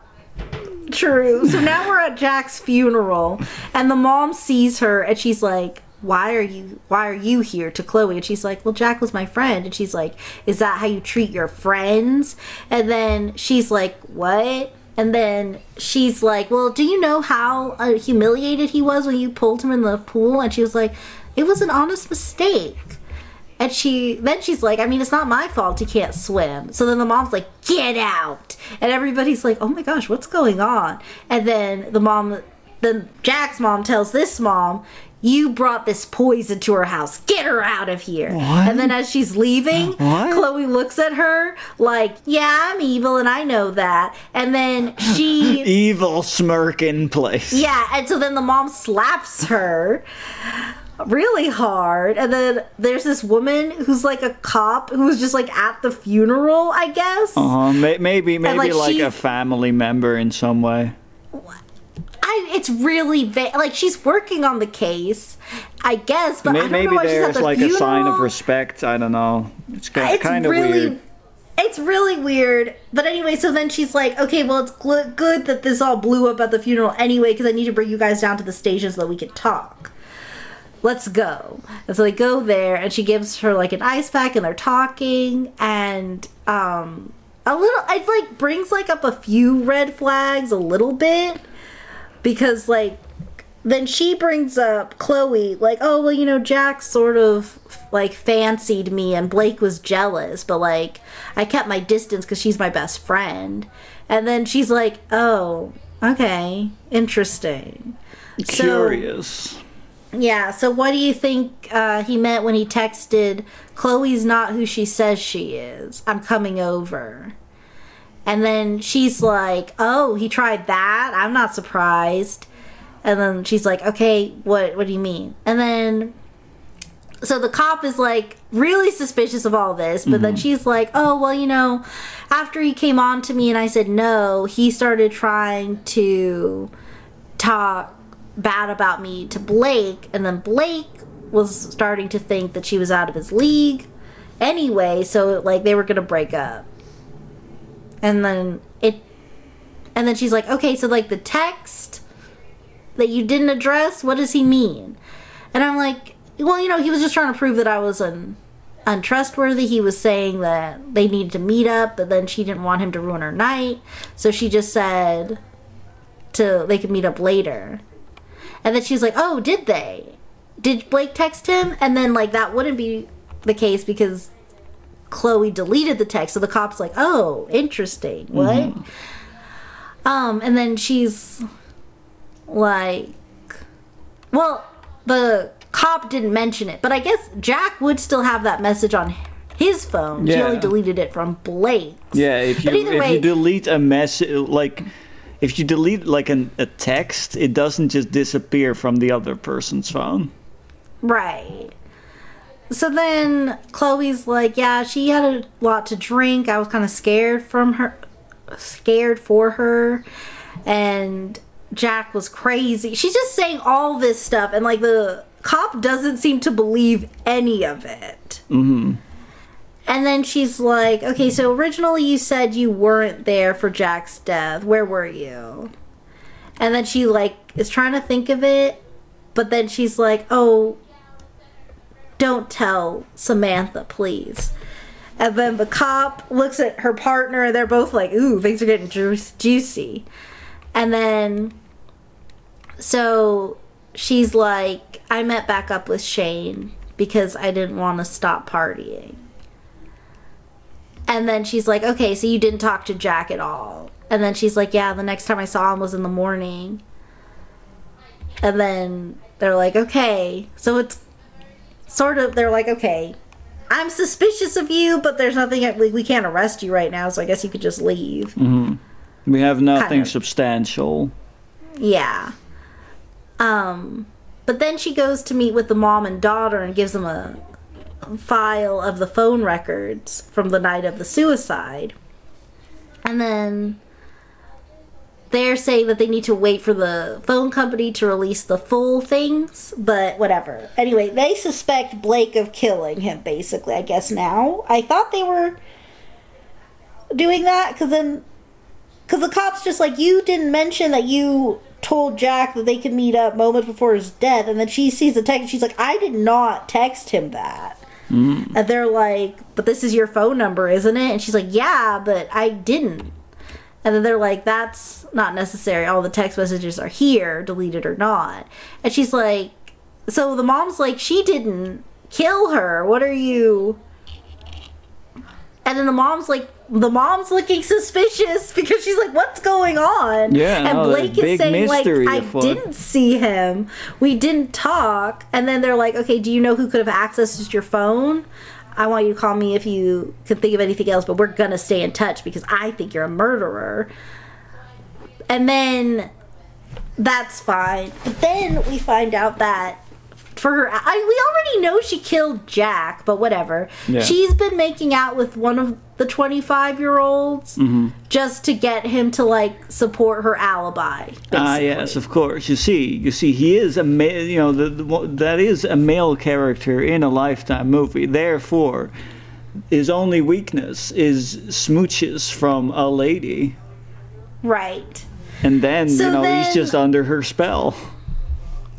True. So now we're at Jack's funeral and the mom sees her and she's like, "Why are you why are you here?" to Chloe and she's like, "Well, Jack was my friend." And she's like, "Is that how you treat your friends?" And then she's like, "What?" And then she's like, "Well, do you know how uh, humiliated he was when you pulled him in the pool?" And she was like, "It was an honest mistake." And she then she's like, I mean, it's not my fault he can't swim. So then the mom's like, get out. And everybody's like, oh my gosh, what's going on? And then the mom, then Jack's mom tells this mom, you brought this poison to her house. Get her out of here. What? And then as she's leaving, What? Chloe looks at her like, yeah, I'm evil and I know that. And then she Evil smirk in place. yeah, and so then the mom slaps her really hard. And then there's this woman who's like a cop who was just like at the funeral, I guess. Uh, may- maybe maybe like, like, a family member in some way. I it's really va- like she's working on the case, I guess, but maybe know why she's at there's the like funeral. a sign of respect. I don't know. It's kind it's kind of really weird. it's really weird but anyway so then she's like okay well it's gl- good that this all blew up at the funeral anyway because i need to bring you guys down to the station so that we can talk let's go and so they go there and she gives her like an ice pack and they're talking and um a little it like brings like up a few red flags a little bit because like then she brings up Chloe, like, oh, well, you know, Jack sort of like fancied me and Blake was jealous, but like I kept my distance because she's my best friend. And then she's like, oh, okay, interesting. So- Curious. Yeah, so what do you think uh, he meant when he texted, Chloe's not who she says she is? I'm coming over. And then she's like, oh, he tried that? I'm not surprised. And then she's like, okay, what, what do you mean? And then, so the cop is like really suspicious of all this, but then mm-hmm. she's like, oh, well, you know, after he came on to me and I said no, he started trying to talk bad about me to Blake, and then Blake was starting to think that she was out of his league anyway, so like they were gonna break up. And then it and then she's like, okay, so like the text that you didn't address, what does he mean? And I'm like, well, you know, he was just trying to prove that I was un- untrustworthy. He was saying that they needed to meet up, but then she didn't want him to ruin her night. So she just said to they could meet up later. And then she's like, "Oh, did they? Did Blake text him?" And then like that wouldn't be the case because Chloe deleted the text. So the cop's like, "Oh, interesting. What?" Um, and then she's like, "Well, the cop didn't mention it, but I guess Jack would still have that message on his phone. She Yeah. only deleted it from Blake's. Yeah, if you But either if way- you delete a message like if you delete like an, a text, it doesn't just disappear from the other person's phone. Right. So then Chloe's like, yeah, she had a lot to drink. I was kind of scared from her, scared for her. And Jack was crazy. She's just saying all this stuff, and like the cop doesn't seem to believe any of it. Mm-hmm. And then she's like, okay, so originally you said you weren't there for Jack's death. Where were you? And then she like is trying to think of it, but then she's like, oh, don't tell Samantha, please. And then the cop looks at her partner, and they're both like, ooh, things are getting ju- juicy. And then, so she's like, I met back up with Shane because I didn't want to stop partying. And then she's like, okay, so you didn't talk to Jack at all. And then she's like, yeah, the next time I saw him was in the morning. And then they're like, okay. So it's sort of, they're like, okay, I'm suspicious of you, but there's nothing, we, we can't arrest you right now, so I guess you could just leave. We have nothing Kind of. substantial. Yeah. Um, but then she goes to meet with the mom and daughter and gives them a file of the phone records from the night of the suicide. And then they're saying that they need to wait for the phone company to release the full things, but whatever. Anyway, they suspect Blake of killing him, basically, I guess now. I thought they were doing that because then because the cops just like, you didn't mention that you told Jack that they could meet up moments before his death. And then she sees the text and she's like, I did not text him that. Mm. And they're like, but this is your phone number, isn't it? And she's like, yeah, but I didn't. And then they're like, that's not necessary. All the text messages are here, deleted or not. And she's like, so the mom's like, she didn't kill her. What are you. And then the mom's like, the mom's looking suspicious because she's like, "What's going on?" Yeah, and no, Blake is saying like, "I afoot." didn't see him. We didn't talk." And then they're like, "Okay, do you know who could have accessed your phone?" I want you to call me if you can think of anything else, but we're gonna stay in touch because I think you're a murderer. And then that's fine. But then we find out that for her, I, we already know she killed Jack, but whatever. Yeah. She's been making out with one of the 25 year olds Mm-hmm. just to get him to like support her alibi. Ah, yes, of course. You see, you see, he is a male. You know, the, the, that is a male character in a Lifetime movie. Therefore, his only weakness is smooches from a lady, Right. and then So you know then- he's just under her spell.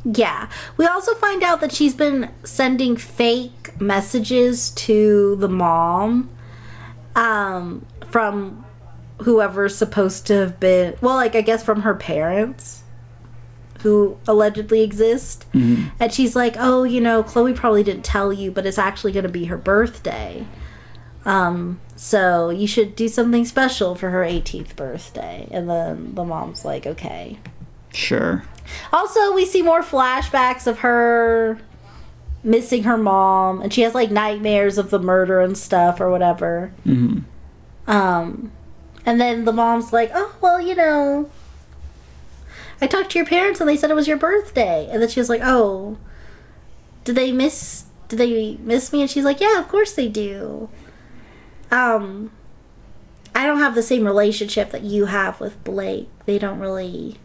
Yeah. We also find out that she's been sending fake messages to the mom um, from whoever's supposed to have been, well, like, I guess from her parents who allegedly exist. And she's like, oh, you know, Chloe probably didn't tell you, but it's actually going to be her birthday. Um, so you should do something special for her 18th birthday. And then the mom's like, okay. Sure. Also, we see more flashbacks of her missing her mom, and she has like nightmares of the murder and stuff or whatever. Mhm. Um, and then the mom's like, "Oh, well, you know, I talked to your parents and they said it was your birthday." And then she was like, "Oh, did they miss? Did they miss me?" And she's like, "Yeah, of course they do." Um, I don't have the same relationship that you have with Blake. They don't really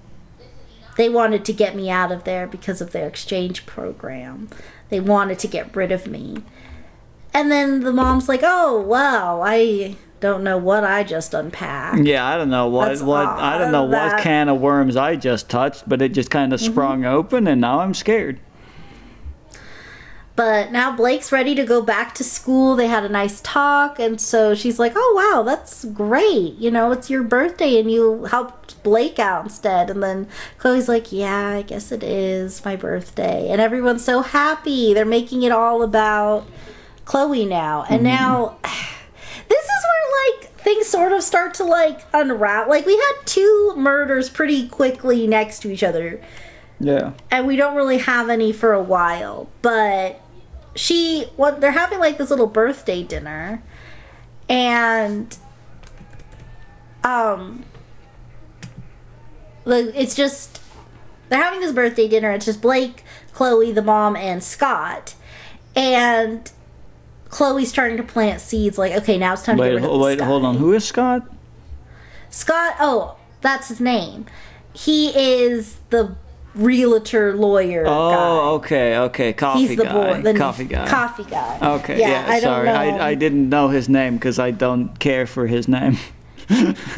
they wanted to get me out of there because of their exchange program. They wanted to get rid of me. And then the mom's like, "Oh, wow, I don't know what I just unpacked." Yeah, I don't know what That's what I don't know odd, what that- Mm-hmm. can of worms I just touched, but it just kind of sprung open, and now I'm scared. But now Blake's ready to go back to school. They had a nice talk, and so she's like, "Oh wow, that's great. You know, it's your birthday, and you helped Blake out instead." And then Chloe's like, "Yeah, I guess it is my birthday," and everyone's so happy. They're making it all about Chloe now, and mm-hmm. now this is where like things sort of start to like unravel. Like we had two murders pretty quickly next to each other Yeah. and we don't really have any for a while. But she, well, they're having like this little birthday dinner, and um, like it's just they're having this birthday dinner. It's just Blake, Chloe, the mom, and Scott, and Chloe's starting to plant seeds. Like, okay, now it's time to get Wait, rid of ho- this wait, hold on. Who is Scott? Scott, oh, that's his name. He is the realtor lawyer Oh, guy. okay, okay. Coffee He's the guy. boy, the Coffee guy. Coffee guy. Okay, yeah, I sorry. don't know. I, I didn't know his name because I don't care for his name.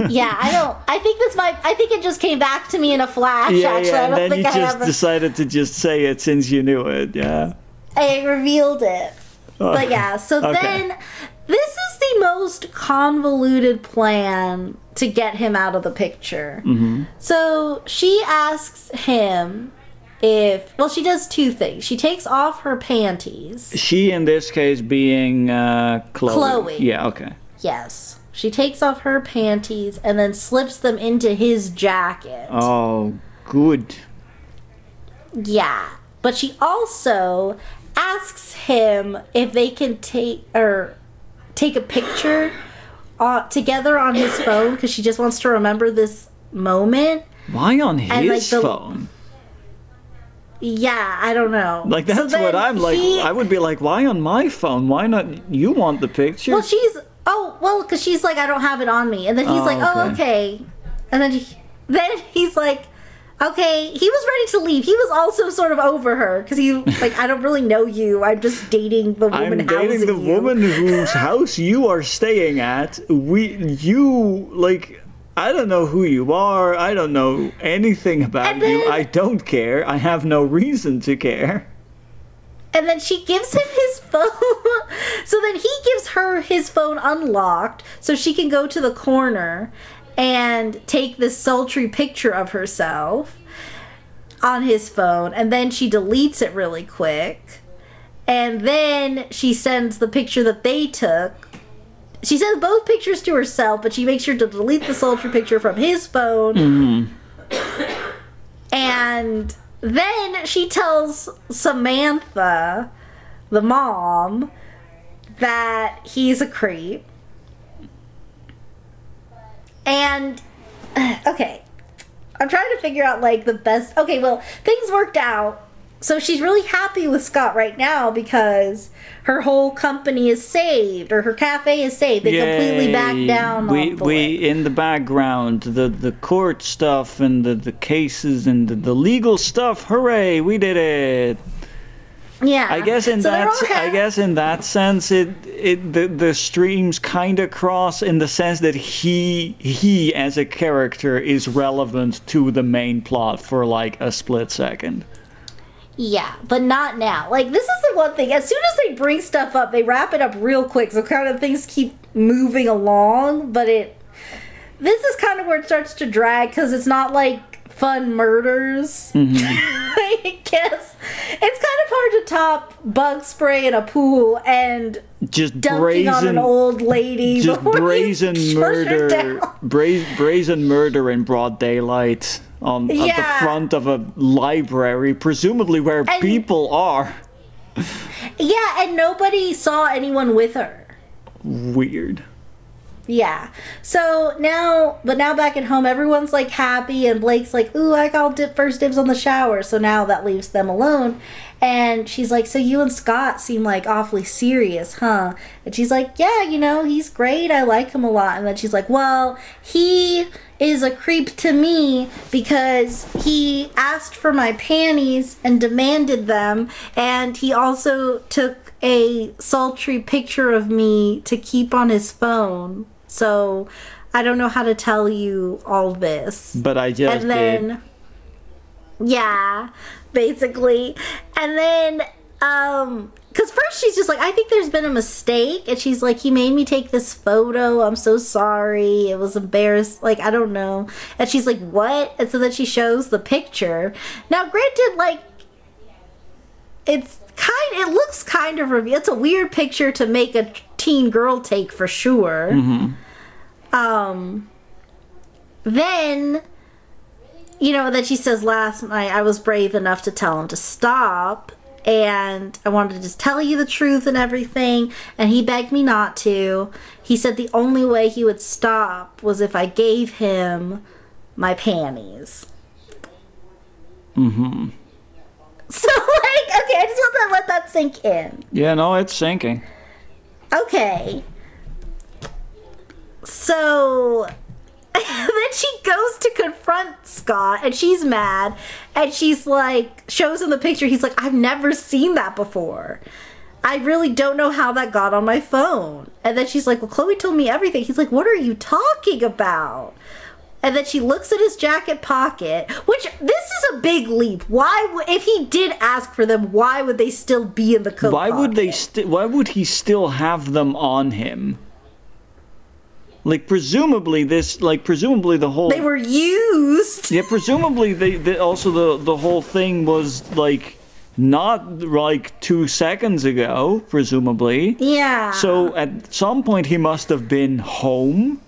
yeah, I don't. I think this might. I think it just came back to me in a flash. yeah, actually, yeah, I don't then think you I just have. Decided to just say it since you knew it, yeah. I revealed it. Oh. But yeah, so Okay. then this is the most convoluted plan to get him out of the picture. Mm-hmm. So she asks him if. Well, she does two things. She takes off her panties. She, in this case, being uh, Chloe. Chloe. Yeah, okay. Yes. She takes off her panties and then slips them into his jacket. Oh, good. Yeah, but she also asks him if they can take or take a picture uh, together on his phone because she just wants to remember this moment. Why on And, like, his the- phone? Yeah, I don't know. Like that's then what I'm like. he- I would be like, why on my phone? Why not? You want the picture? Well, she's oh well, because she's like, I don't have it on me, and then he's Oh, like, oh okay. okay, and then he, then he's like, okay. He was ready to leave. He was also sort of over her because he like, I don't really know you. I'm just dating the woman. I'm dating the you. woman whose house you are staying at. We, you, like, I don't know who you are. I don't know anything about And you. I don't care. I have no reason to care. And then she gives him his phone. so then he gives her his phone unlocked so she can go to the corner and take this sultry picture of herself on his phone. And then she deletes it really quick. And then she sends the picture that they took. She sends both pictures to herself, but she makes sure to delete the sultry picture from his phone. Mm-hmm. And then she tells Samantha, the mom, that he's a creep. And okay, I'm trying to figure out like the best. Okay, well, things worked out. So she's really happy with Scott right now because her whole company is saved or her cafe is saved. They completely backed down We, we in the background, the the court stuff and the, the cases and the, the legal stuff. Hooray! We did it. Yeah. I guess in So that I guess in that sense it it the, the streams kind of cross in the sense that he he as a character is relevant to the main plot for like a split second. Yeah, but not now. Like this is the one thing. As soon as they bring stuff up, they wrap it up real quick. So kind of things keep moving along, but it this is kind of where it starts to drag because it's not like fun murders. Mm-hmm. I guess it's kind of hard to top bug spray in a pool and Just dunking on an old lady. just brazen murder bra- brazen murder in broad daylight on at the front of a library presumably where And- people are Yeah, and nobody saw anyone with her. weird Yeah. So now, but now back at home, everyone's like happy, and Blake's like, "Ooh, I got dip first dibs on the shower." So now that leaves them alone, and she's like, "So you and Scott seem like awfully serious, huh?" And she's like, "Yeah, you know, he's great. I like him a lot." And then she's like, "Well, he." Is a creep to me because he asked for my panties and demanded them, and he also took a sultry picture of me to keep on his phone. So I don't know how to tell you all this. but i just and then, yeah, basically. And then, um, because first she's just like, I think there's been a mistake. And she's like, he made me take this photo. I'm so sorry. It was embarrassed. Like, I don't know. And she's like, what? And so then she shows the picture. Now, granted, like, it's kind it looks kind of reveal it's a weird picture to make a teen girl take for sure um then you know that she says last night i was brave enough to tell him to stop and i wanted to just tell you the truth and everything and he begged me not to he said the only way he would stop was if i gave him my panties Mm-hmm. so like okay i just want to let that sink in yeah no it's sinking Okay. So then she goes to confront Scott and she's mad and she's like shows him the picture. He's like, I've never seen that before. I really don't know how that got on my phone. And then she's like, Well, Chloe told me everything. He's like, What are you talking about? And then she looks at his jacket pocket, which this is a big leap. Why, if he did ask for them, why would they still be in the coat? why would they pocket? st- why would he still have them on him like presumably this like presumably the whole They were used. yeah presumably they, they also the the whole thing was like not like two seconds ago presumably Yeah. so at some point he must have been home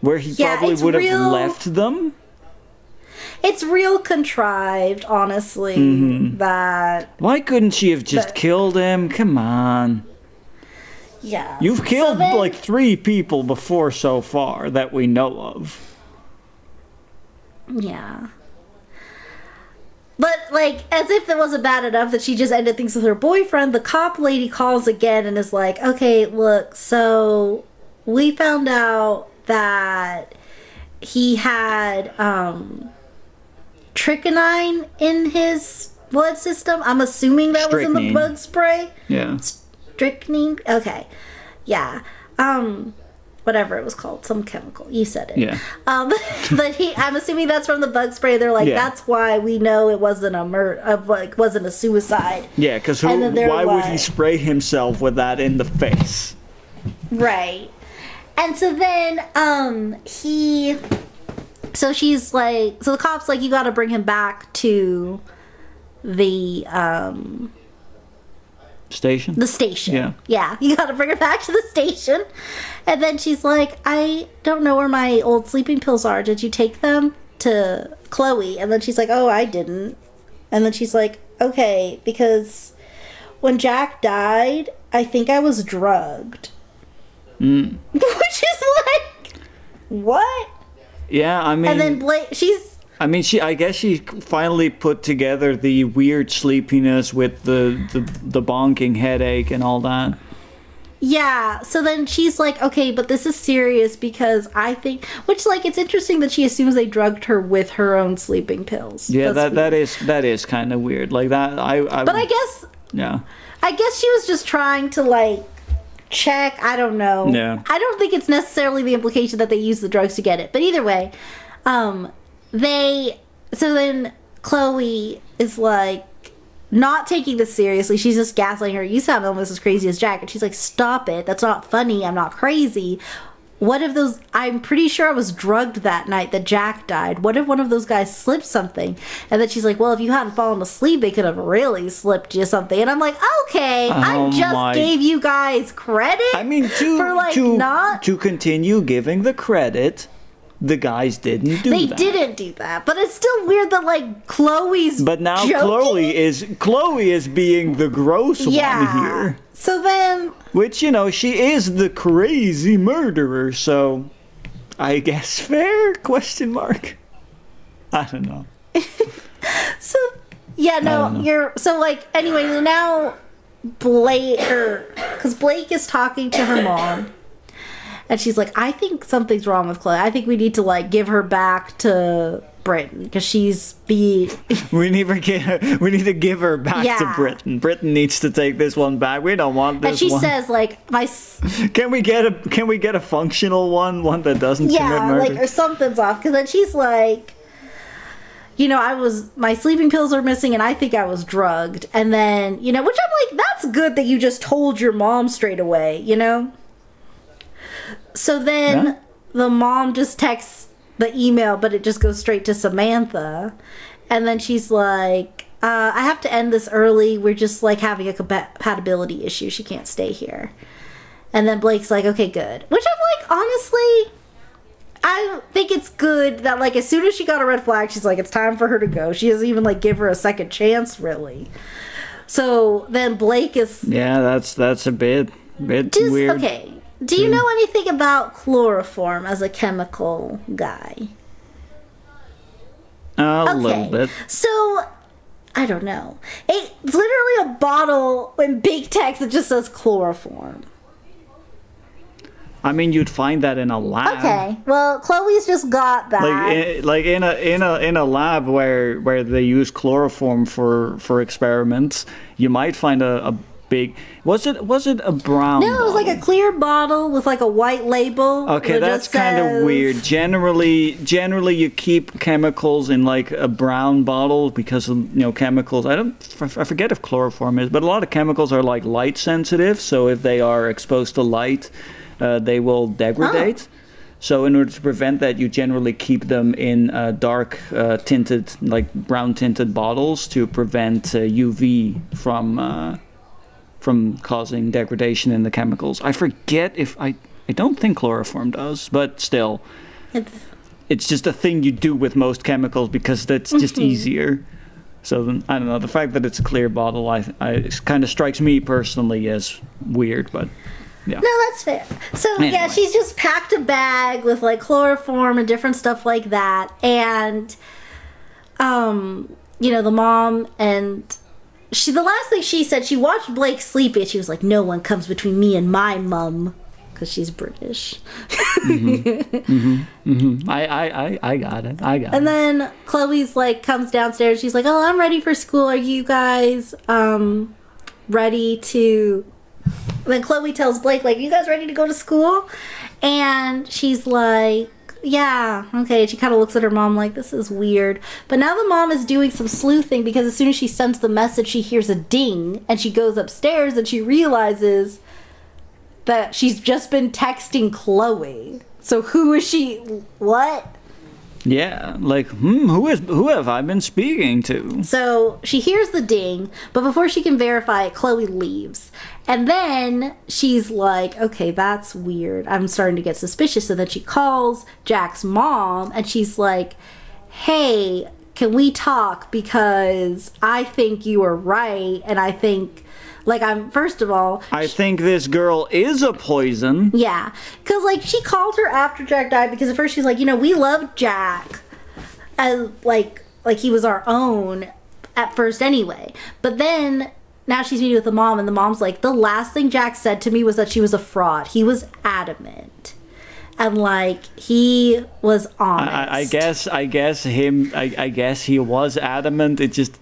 where he Yeah, probably would have left them it's real contrived, honestly. Mm-hmm. That Why couldn't she have just But- killed him? Come on. Yeah. You've So killed then- like three people before so far that we know of. Yeah. But like, as if that wasn't bad enough that she just ended things with her boyfriend, the cop lady calls again and is like, "Okay, look, so we found out that he had um trichonine in his blood system. I'm assuming that was in the bug spray. Yeah. Strychnine. Okay, yeah. Um, whatever it was called, some chemical. You said it. Yeah. Um, but he, I'm assuming that's from the bug spray. They're like, Yeah. that's why we know it wasn't a murder, of like wasn't a suicide, Yeah, because And then they're why would he spray himself with that in the face? right? And so then, um, he, so she's like, so the cops like, you got to bring him back to the um Station? the station. Yeah. Yeah, you got to bring her back to the station. And then she's like, I don't know where my old sleeping pills are. Did you take them to Chloe? And then she's like, Oh, I didn't. And then she's like, Okay, because when Jack died, I think I was drugged. Mm. Which is like, what? Yeah, I mean, And then Blake, she's I mean, she. I guess she finally put together the weird sleepiness with the the, the bonking headache and all that. Yeah, so then she's like, okay, but this is serious because I think, which like it's interesting that she assumes they drugged her with her own sleeping pills. Yeah, That's that that weird. is that is kind of weird. Like that, I. I But I guess, yeah, I guess she was just trying to like check. I don't know. Yeah. I don't think it's necessarily the implication that they use the drugs to get it. But either way, um, they. So then Chloe is like not taking this seriously. She's just gaslighting her. You sound almost as crazy as Jack. And she's like, stop it. That's not funny. I'm not crazy. What if those? I'm pretty sure I was drugged that night that Jack died. What if one of those guys slipped something? And then she's like, "Well, if you hadn't fallen asleep, they could have really slipped you something." And I'm like, "Okay, I Oh just my- gave you guys credit." I mean to for like to not. to continue giving the credit, the guys didn't do that. they that. didn't do that, but it's still weird that like Chloe's. But now joking. Chloe is Chloe is being the gross yeah. one here. So then, Which, you know, she is the crazy murderer, so I guess fair question mark. I don't know. so yeah, no, you're so like anyway. Now Blake, or because Blake is talking to her mom, and she's like, "I think something's wrong with Chloe. I think we need to like give her back to Britain because she's be We need to get we need to give her back to Britain. Britain needs to take this one back. We don't want this and she one. says like my can we get a can we get a functional one, one that doesn't yeah like or something's off because then she's like you know i was my sleeping pills are missing and i think i was drugged and then you know which i'm like that's good that you just told your mom straight away you know so then Yeah. the mom just texts the email but it just goes straight to samantha and then she's like uh, i have to end this early we're just like having a compatibility issue she can't stay here and then Blake's like, okay, good. Which I'm like, honestly, I think it's good that like as soon as she got a red flag, she's like, it's time for her to go. She doesn't even like give her a second chance, really. So then Blake is yeah, that's that's a bit bit just weird. okay. Do you hmm. know anything about chloroform as a chemical guy? A Okay. little bit. So I don't know. It's literally a bottle in big text that just says chloroform. I mean, you'd find that in a lab. Okay. Well, Chloe's just got that. like in, like in a in a in a lab where where they use chloroform for for experiments you might find a, a big was it was it a brown No, it was like a clear bottle with like a white label. okay that's kind of weird. Generally generally you keep chemicals in like a brown bottle because of you know chemicals. I don't i forget if chloroform is but a lot of chemicals are like light sensitive so if they are exposed to light uh, they will degrade So in order to prevent that, you generally keep them in uh, dark uh, tinted, like brown tinted bottles to prevent uh, UV from uh, from causing degradation in the chemicals. I forget if I I don't think chloroform does, but still, It's- it's just a thing you do with most chemicals because that's just Mm-hmm. easier. So then, I don't know. The fact that it's a clear bottle, I, I kind of strikes me personally as weird. But yeah, No, that's fair. So yeah, she's just packed a bag with like chloroform and different stuff like that, and um, you know, the mom and she. The last thing she said, she watched Blake sleep, and she was like, "No one comes between me and my mum." Because she's British. Mm-hmm. Mm-hmm. Mm-hmm. I, I, I, I got it. I got And it. And then Chloe's like comes downstairs. She's like, "Oh, I'm ready for school. Are you guys um ready to?" And then Chloe tells Blake, "Like, you guys ready to go to school?" And she's like, "Yeah, okay." She kind of looks at her mom like, "This is weird." But now the mom is doing some sleuthing because as soon as she sends the message, she hears a ding, and she goes upstairs and she realizes that she's just been texting Chloe. So who is she? What? Yeah, like, hmm, who is who have I been speaking to? So she hears the ding, but before she can verify it, Chloe leaves. And then she's like, okay, that's weird. I'm starting to get suspicious. So then she calls Jack's mom and she's like, hey, can we talk? Because I think you are right. And I think, like, I'm, first of all, I think this girl is a poison. yeah. Because, like, she called her after Jack died because at first she's like, you know, we loved Jack. As, like, like he was our own at first anyway. But then now she's meeting with the mom, and the mom's like, the last thing Jack said to me was that she was a fraud. He was adamant. And, like, he was honest. I, I guess I guess him I, I guess he was adamant. It just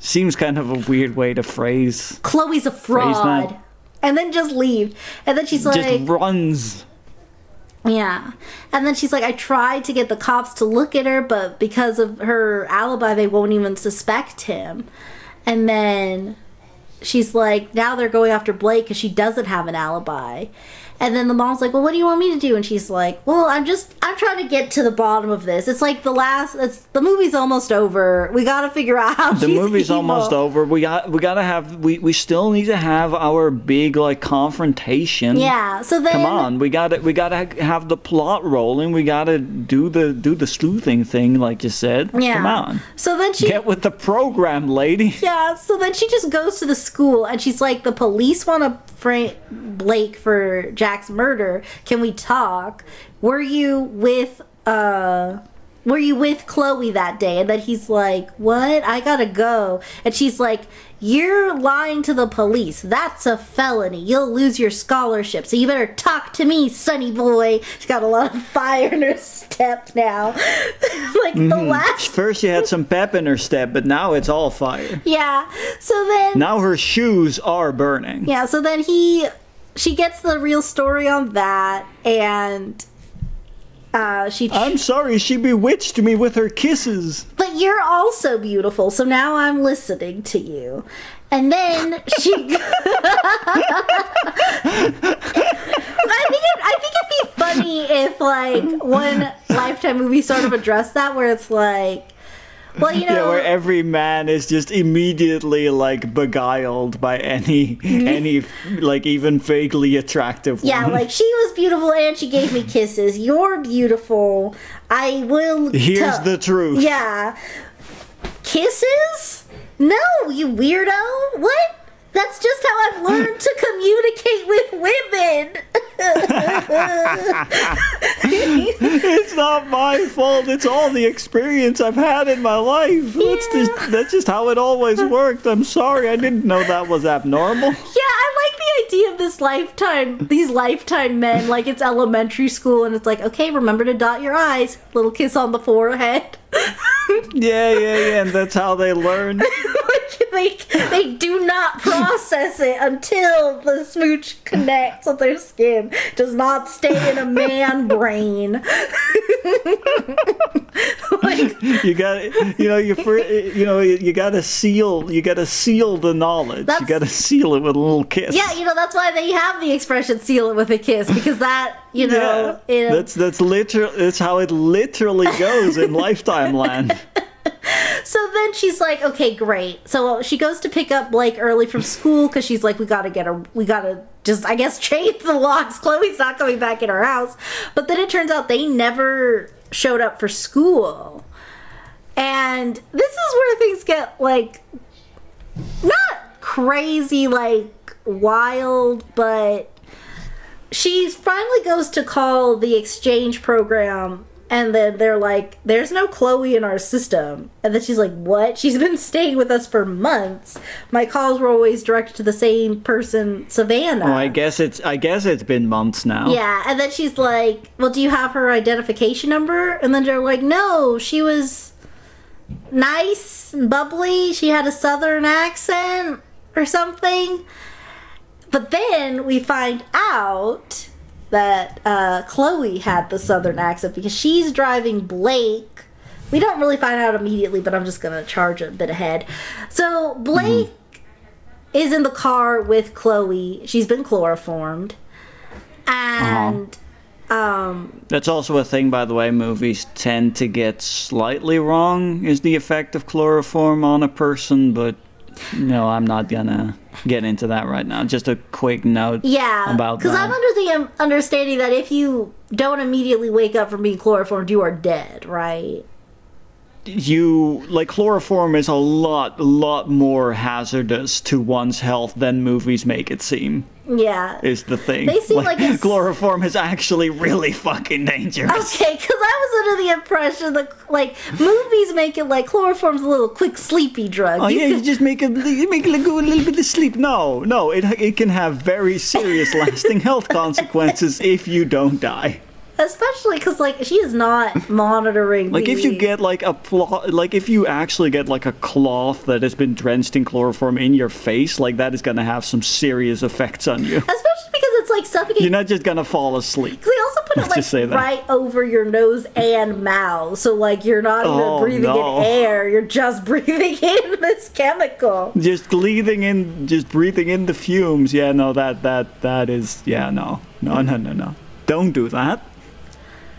seems kind of a weird way to phrase. Chloe's a fraud. And then just leave. And then she's like, Just runs. Yeah. And then she's like, I tried to get the cops to look at her, but because of her alibi, they won't even suspect him. And then she's like, now they're going after Blake because she doesn't have an alibi. And then the mom's like, "Well, what do you want me to do?" And she's like, "Well, I'm just I'm trying to get to the bottom of this. It's like the last it's the movie's almost over. We got to figure out how The movie's evil." almost over. We got we gotta have we, we still need to have our big like confrontation. Yeah. So then Come on, we gotta we gotta have the plot rolling. We gotta do the do the sleuthing thing, like you said. Yeah. Come on, So then she get with the program, lady. Yeah, so then she just goes to the school and she's like, the police want to frame Blake for Murder. Can we talk? Were you with, uh, were you with Chloe that day? And then he's like, what? I gotta go. And she's like, you're lying to the police. That's a felony. You'll lose your scholarship. So you better talk to me, sonny boy. She's got a lot of fire in her step now. like the last, First, she had some pep in her step, but now it's all fire. yeah. So then. Now her shoes are burning. Yeah, so then he she gets the real story on that and uh she I'm sorry, she bewitched me with her kisses. but you're also beautiful, so now I'm listening to you. And then she I think it, I think it'd be funny if like one lifetime movie sort of addressed that where it's like well, you know, Yeah, where every man is just immediately like beguiled by any any like even vaguely attractive Mm-hmm. Yeah, woman. like she was beautiful and she gave me kisses. You're beautiful. I will. Here's the truth. Yeah. Kisses? No, you weirdo. What? That's just how I've learned to communicate with women. It's not my fault. It's all the experience I've had in my life. That's just that's just how it always worked. I'm sorry. I didn't know that was abnormal. Yeah, I like the idea of this lifetime, these lifetime men, like it's elementary school and it's like, okay, remember to dot your I's, little kiss on the forehead. Yeah, yeah, yeah. And that's how they learn. like they, they do not process it until the smooch connects with their skin. Does not stay in a man brain. like, You got you know you fir- you know you got to seal you got to seal the knowledge. You got to seal it with a little kiss. yeah, you know that's why they have the expression "seal it with a kiss" because that, you know, Yeah, that's that's literal. That's how it literally goes in Lifetime Land. So then she's like, okay, great. So she goes to pick up Blake early from school because she's like, we gotta get her, we gotta just, I guess, change the locks. Chloe's not coming back in her house. But then it turns out they never showed up for school. And this is where things get like not crazy like wild, but she finally goes to call the exchange program and then they're like there's no chloe in our system. And then she's like what? She's been staying with us for months. My calls were always directed to the same person savannah. Oh, I guess it's I guess it's been months now. yeah and then she's like well do you have her identification number? And then they're like no she was nice and bubbly. She had a southern accent or something but then we find out that uh, Chloe had the southern accent because she's driving Blake. We don't really find out immediately, but I'm just gonna charge a bit ahead. So Blake is in the car with Chloe. She's been chloroformed, and um, That's also a thing, by the way. Movies tend to get slightly wrong is the effect of chloroform on a person, but no, I'm not gonna get into that right now. Just a quick note. yeah, About because. I'm under the um, understanding that if you don't immediately wake up from being chloroformed, you are dead, right? you like chloroform is a lot, lot more hazardous to one's health than movies make it seem. Yeah. Is the thing. They seem like it's- chloroform is actually really fucking dangerous. Okay, because I was under the impression that like movies make it like chloroform's a little quick sleepy drug. Oh You yeah, you just make it you make it go a little bit of sleep. No, no, it it can have very serious, lasting health consequences if you don't die. Especially because like she is not monitoring. Like if you get like a plo- like if you actually get like a cloth that has been drenched in chloroform in your face, like that is gonna have some serious effects on you. especially because it's like suffocating. You're not just gonna fall asleep. They also put it Let's like say right over your nose and mouth, so like you're not even Oh, breathing no. in air; you're just breathing in this chemical. Just breathing in, just breathing in the fumes. Yeah, no, that that that is. Yeah, no, no, no, no, no. Don't do that.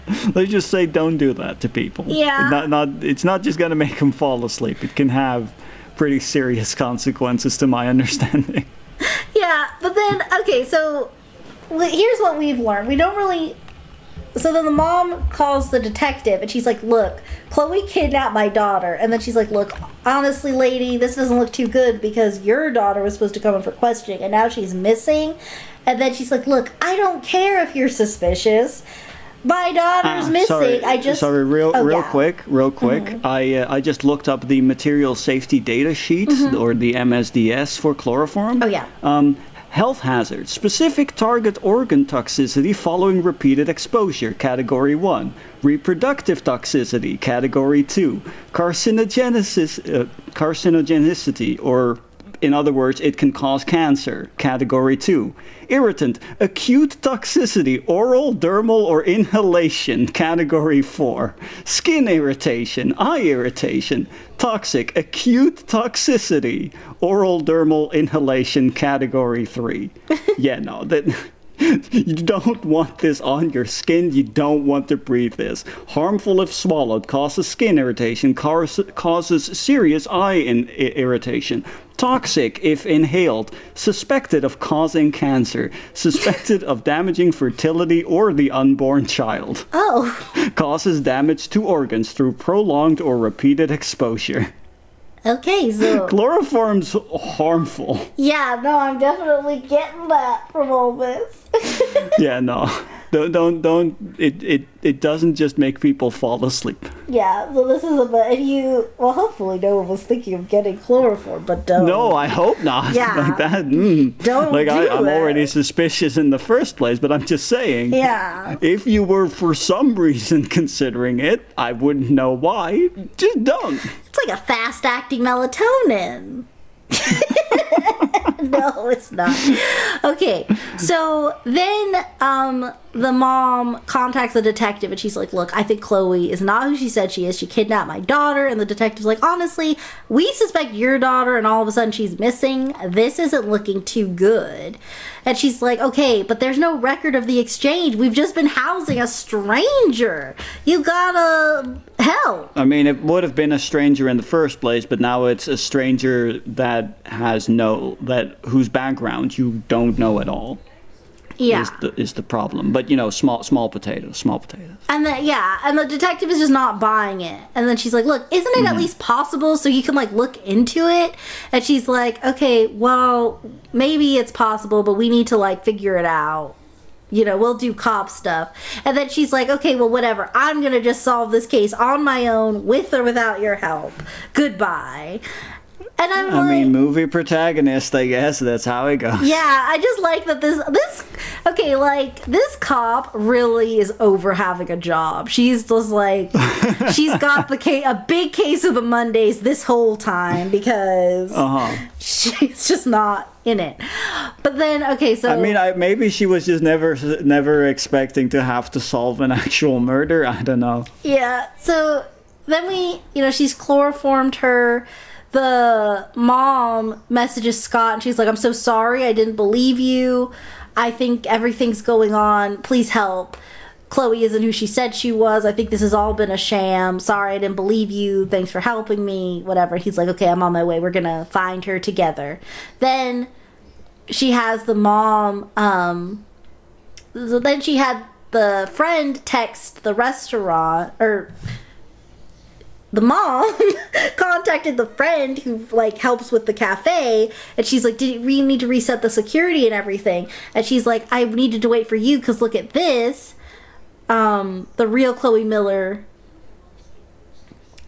Let's just say don't do that to people. Yeah. Not, not. It's not just gonna make them fall asleep. It can have pretty serious consequences, to my understanding. Yeah, but then okay, so here's what we've learned. We don't really. So then the mom calls the detective and she's like, "Look, Chloe kidnapped my daughter." And then she's like, "Look, honestly, lady, this doesn't look too good because your daughter was supposed to come in for questioning and now she's missing." And then she's like, "Look, I don't care if you're suspicious. My daughter's missing. Ah, Sorry, I just sorry, real, Oh, real yeah. Mm-hmm. quick, real quick. I uh, I just looked up the material safety data sheet or the MSDS for chloroform. Mm-hmm. Oh, yeah. Um, health hazards, specific target organ toxicity following repeated exposure, category one. Reproductive toxicity, category two. Carcinogenesis, uh, carcinogenicity, or in other words, it can cause cancer. Category 2. Irritant, acute toxicity, oral, dermal, or inhalation. Category 4. Skin irritation, eye irritation. Toxic, acute toxicity, oral, dermal, inhalation. Category 3. yeah, no, that. You don't want this on your skin. You don't want to breathe this. Harmful if swallowed, causes skin irritation, causes serious eye in, irritation. Toxic if inhaled, suspected of causing cancer, suspected of damaging fertility or the unborn child. Oh, Causes damage to organs through prolonged or repeated exposure. Okay. So Chloroform's harmful. yeah, no, I'm definitely getting that from all this. Yeah, no. Don't don't don't it, it it doesn't just make people fall asleep. Yeah, so this is about if you well hopefully no one was thinking of getting chloroform, but don't. No, I hope not. Yeah. like that. Mm. Don't like I, do I'm it. already suspicious in the first place, but I'm just saying. Yeah. If you were for some reason considering it, I wouldn't know why. Just don't. It's like a fast acting melatonin. no, it's not. Okay, so then um the mom contacts the detective and she's like, Look, I think Chloe is not who she said she is. She kidnapped my daughter. And the detective's like, Honestly, we suspect your daughter, and all of a sudden she's missing. This isn't looking too good. And she's like, Okay, but there's no record of the exchange. We've just been housing a stranger. You gotta help. I mean, it would have been a stranger in the first place, but now it's a stranger that has no that whose background you don't know at all. Yeah. is the is the problem. But you know, small small potatoes, small potatoes. And then yeah, and the detective is just not buying it. And then she's like, "Look, isn't it at mm-hmm. least possible so you can like look into it?" And she's like, "Okay, well, maybe it's possible, but we need to like figure it out." You know, we'll do cop stuff. And then she's like, "Okay, well, whatever. I'm going to just solve this case on my own with or without your help. Goodbye." And I'm I like, mean, movie protagonist, I guess that's how it goes. yeah, I just like that this this okay, like this cop really is over having a job. She's just like she's got the case a big case of the Mondays this whole time because Uh huh. she's just not in it. But then okay, so I mean, I, maybe she was just never never expecting to have to solve an actual murder. I don't know. Yeah. So then we, you know, she's chloroformed her. The mom messages Scott and she's like, I'm so sorry. I didn't believe you. I think everything's going on. Please help. Chloe isn't who she said she was. I think this has all been a sham. Sorry, I didn't believe you. Thanks for helping me. Whatever. He's like, okay, I'm on my way. We're going to find her together. Then she has the mom, um, so then she had the friend text the restaurant or the mom contacted the friend who like helps with the cafe and she's like did we need to reset the security and everything. And she's like i needed to wait for you because look at this. Um the real chloe miller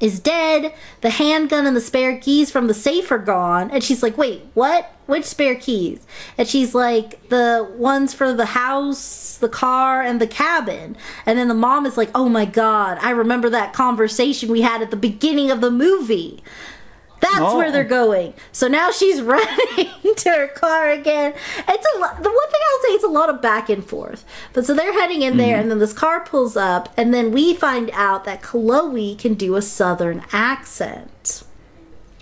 is dead the handgun and the spare keys from the safe are gone. And she's like wait what? Which spare keys? And she's like the ones for the house the car and the cabin. And then the mom is like oh my god i remember that conversation we had at the beginning of the movie that's Oh. where they're going. So now she's running to her car again. It's a lot. The one thing I'll say, it's a lot of back and forth. But so they're heading in there, and then this car pulls up, and then we find out that Chloe can do a southern accent.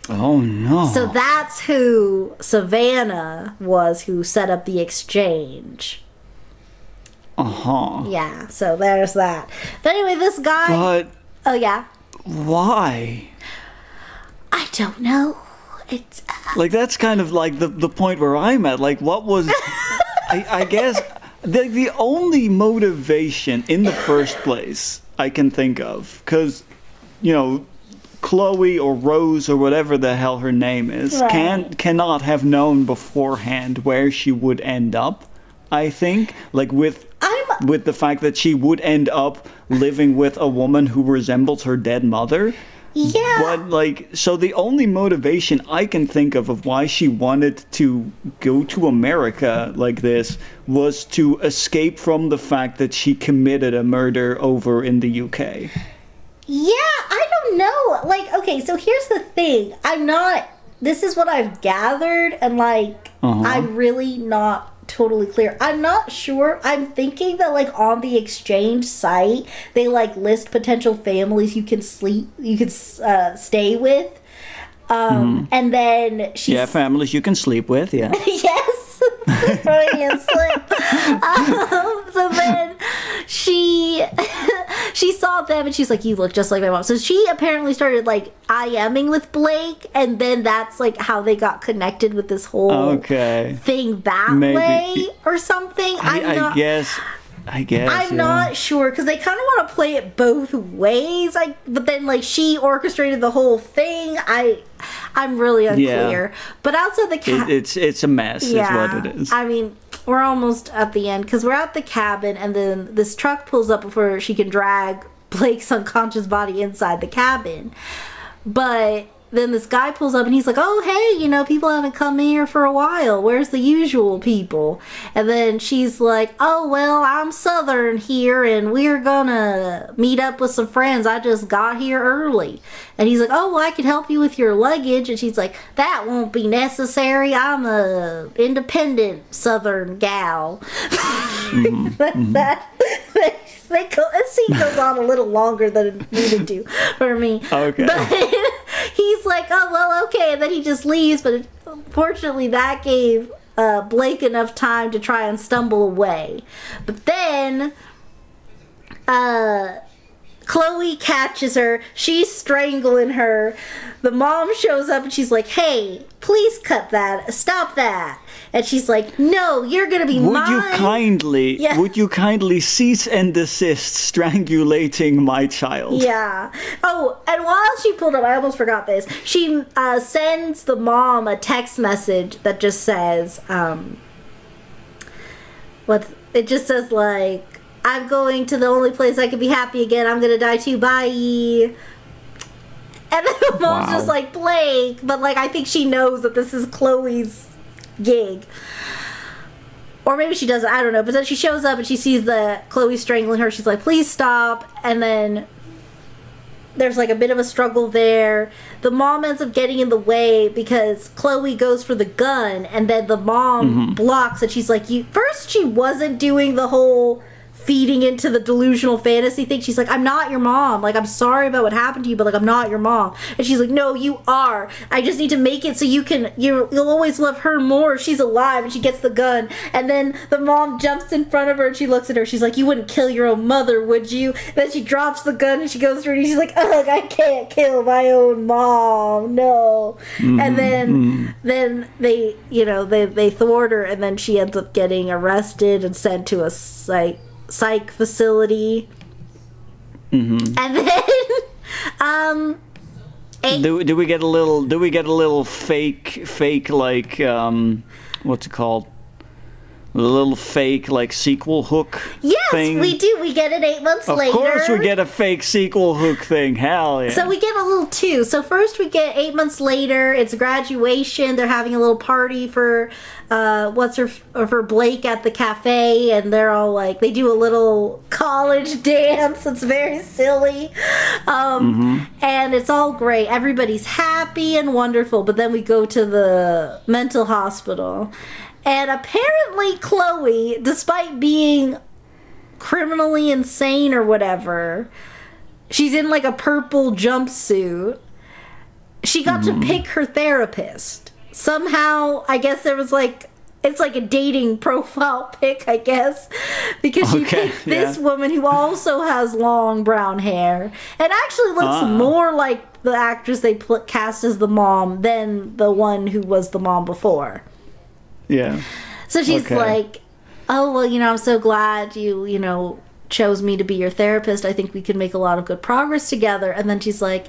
Oh no. So that's who Savannah was, who set up the exchange. uh huh. Yeah. So there's that. But anyway, this guy. But oh yeah. why? I don't know. It's. Uh, like that's kind of like the the point where I'm at. Like, what was? I, I guess the the only motivation in the first place I can think of, because you know, Chloe or Rose or whatever the hell her name is, Right. can cannot have known beforehand where she would end up. I think, like with I'm. with the fact that she would end up living with a woman who resembles her dead mother. Yeah. But like, so the only motivation I can think of of why she wanted to go to America like this was to escape from the fact that she committed a murder over in the UK. Yeah, I don't know. Like, okay, so here's the thing. I'm not. This is what I've gathered, and like, Uh-huh. I'm really not totally clear. I'm not sure. I'm thinking that like on the exchange site, they like list potential families you can sleep, you can uh, stay with. Um, and then she's Mm-hmm. Yeah, families you can sleep with. Yeah. yes, Freudian slip. Um, so then she she saw them and she's like, "You look just like my mom." So she apparently started like IMing with Blake, and then that's like how they got connected with this whole Okay. thing that Maybe. way or something. I'm not. I guess. I guess. I'm yeah. not sure because they kind of want to play it both ways. Like, but then like she orchestrated the whole thing. I, I'm really unclear. But outside the cat, It, it's it's a mess. Is what it is. I mean, we're almost at the end because we're at the cabin, and then this truck pulls up before she can drag Blake's unconscious body inside the cabin. But then this guy pulls up and he's like, "Oh, hey, you know, people haven't come here for a while. Where's the usual people?" And then she's like, "Oh, well, I'm Southern here, and we're gonna meet up with some friends. I just got here early." And he's like, "Oh, well, I can help you with your luggage." And she's like, "That won't be necessary. I'm a independent Southern gal." Mm-hmm. that. Mm-hmm. They go, scene goes on a little longer than it needed to for me. Okay. But he's like, oh, well, okay. And then he just leaves. But fortunately, that gave uh, Blake enough time to try and stumble away. But then uh, Chloe catches her. She's strangling her. The mom shows up and she's like, "Hey, please cut that. Stop that." And she's like, "No, you're gonna be Would mine." you kindly Yeah. would you kindly cease and desist strangulating my child? Yeah. Oh, and while she pulled up, I almost forgot this. She uh, sends the mom a text message that just says, um, what? It just says like, "I'm going to the only place I can be happy again. I'm gonna die too. Bye." And then the mom's Wow. just like Blake, but like I think she knows that this is Chloe's gig. Or maybe she doesn't, I don't know. But then she shows up and she sees the Chloe strangling her. She's like, please stop. And then there's like a bit of a struggle there. The mom ends up getting in the way because Chloe goes for the gun and then the mom mm-hmm. blocks and she's like, You first she wasn't doing the whole feeding into the delusional fantasy thing. She's like, I'm not your mom. Like, I'm sorry about what happened to you, but like, I'm not your mom. And she's like, No, you are. I just need to make it so you can, you, you'll always love her more if she's alive. And she gets the gun. And then the mom jumps in front of her and she looks at her. She's like, You wouldn't kill your own mother, would you? And then she drops the gun and she goes through and she's like, Ugh, I can't kill my own mom. No. Mm-hmm. And then, mm-hmm. then they, you know, they, they thwart her and then she ends up getting arrested and sent to a psych, psych facility. And then, um, Do, do we get a little do we get a little fake fake like um what's it called? A little fake like sequel hook yes, thing. we do. We get it eight months Of later. Of course we get a fake sequel hook thing. Hell yeah. So we get a little two. So first we get eight months later. It's graduation. They're having a little party for uh, what's her or for Blake at the cafe, and they're all like they do a little college dance. It's very silly, um, and it's all great. Everybody's happy and wonderful. But then we go to the mental hospital, and apparently Chloe, despite being criminally insane or whatever she's in like a purple jumpsuit. She got to pick her therapist. Somehow, I guess there was like it's like a dating profile pic, I guess, because she Okay, picked this yeah. woman who also has long brown hair and actually looks Ah. more like the actress they pl- cast as the mom than the one who was the mom before. Yeah. So she's Okay. like, "Oh well, you know, I'm so glad you, you know, chose me to be your therapist. I think we could make a lot of good progress together." And then she's like,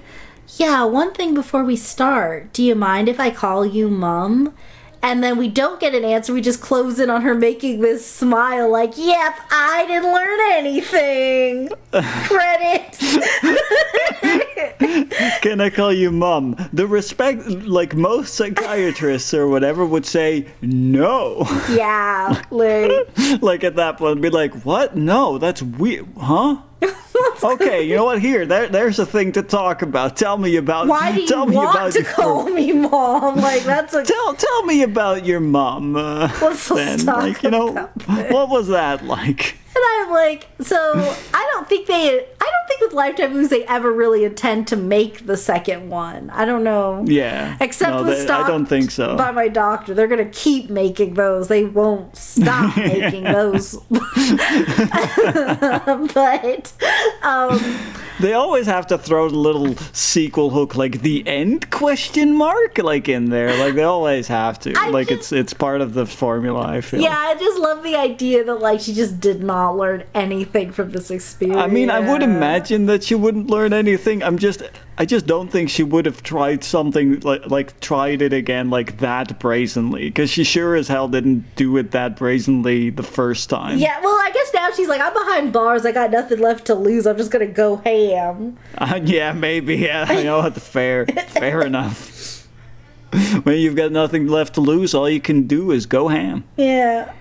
"Yeah, one thing before we start. Do you mind if I call you mom?" And then we don't get an answer. We just close in on her making this smile, like, "Yep, I didn't learn anything." Credits. Can I call you mom? The respect, like most psychiatrists or whatever, would say no. yeah, like, like at that point, be like, "What? No, that's weird, huh?" okay, you know what? Here, there, there's a thing to talk about. Tell me about. why do you tell me want about to your- call me mom? Like, that's a Tell tell me about your mom. Uh, Let's then, like you know, about what was that like? And I'm like, so I don't think they, I don't think with Lifetime movies they ever really intend to make the second one. I don't know. Yeah, Except no, with they- I don't think so. by my doctor, they're gonna keep making those. They won't stop making those. but um, They always have to throw the little sequel hook, like the end question mark, like in there. Like they always have to. I like just- it's it's part of the formula. I feel. yeah, I just love the idea that like she just did not learn anything from this experience. I mean, I would imagine that she wouldn't learn anything. I'm just, I just don't think she would have tried something like, like tried it again like that brazenly, because she sure as hell didn't do it that brazenly the first time. Yeah, well, I guess now she's like, I'm behind bars. I got nothing left to lose. I'm just gonna go ham. Uh, yeah, maybe. Yeah, I know what the fair, fair enough. when you've got nothing left to lose, all you can do is go ham. Yeah.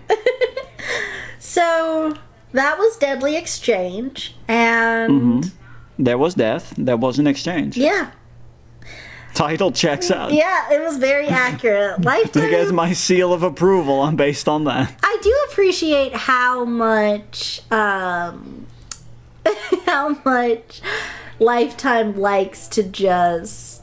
so that was Deadly Exchange, and There was death. There was an exchange. yeah, Title checks out. yeah, it was very accurate. Lifetime. my seal of approval. I'm based on that. I do appreciate how much, um, how much Lifetime likes to just.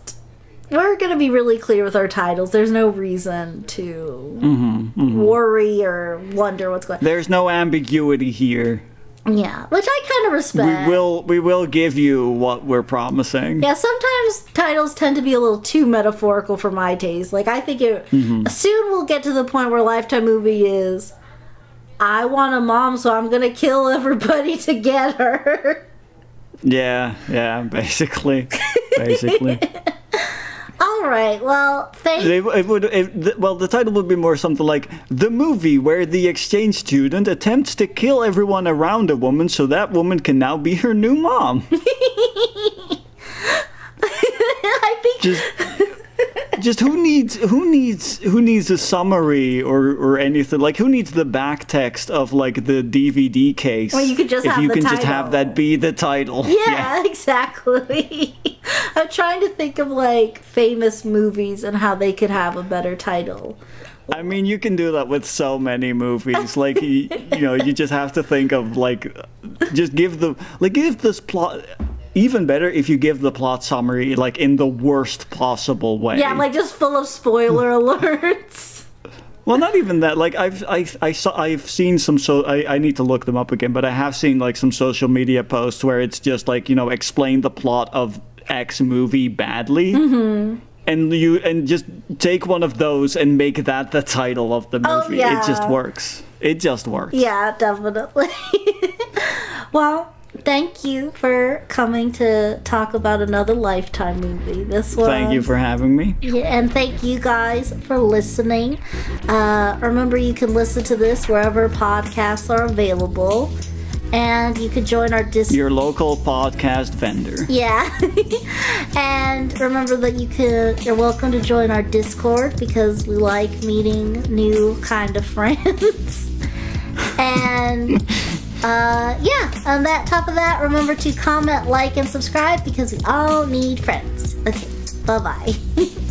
We're gonna be really clear with our titles. There's no reason to worry or wonder what's going. On. There's no ambiguity here. Yeah, which I kind of respect. We will we will give you what we're promising. Yeah, sometimes titles tend to be a little too metaphorical for my taste. Like I think it Mm-hmm. soon we'll get to the point where Lifetime movie is I want a mom, so I'm gonna kill everybody to get her. Yeah, yeah, basically, basically. All right, well, thank It, it would, it, the, well, the title would be more something like the movie where the exchange student attempts to kill everyone around a woman so that woman can now be her new mom. I think just, just who needs who needs who needs a summary or or anything like who needs the back text of like the DVD case? Well, you could just if you can just have that be the title. Yeah, exactly. I'm trying to think of like famous movies and how they could have a better title. I mean, you can do that with so many movies. Like, you, you know, you just have to think of like, just give the like give this plot. Even better if you give the plot summary like in the worst possible way. Yeah, like just full of spoiler alerts. Well, not even that. Like I've I I saw I've seen some so I, I need to look them up again, but I have seen like some social media posts where it's just like you know explain the plot of X movie badly. Mm-hmm. And you and just take one of those and make that the title of the Oh, movie. It just works. It just works. Yeah, definitely. well, thank you for coming to talk about another Lifetime movie. This was Thank you for having me. Yeah, and thank you guys for listening. Uh, remember, you can listen to this wherever podcasts are available, and you can join our Discord. Your local podcast vendor. Yeah. and remember that you could you're welcome to join our Discord because we like meeting new kind of friends. and uh yeah, on that top of that, remember to comment, like, and subscribe because we all need friends. Okay, bye bye.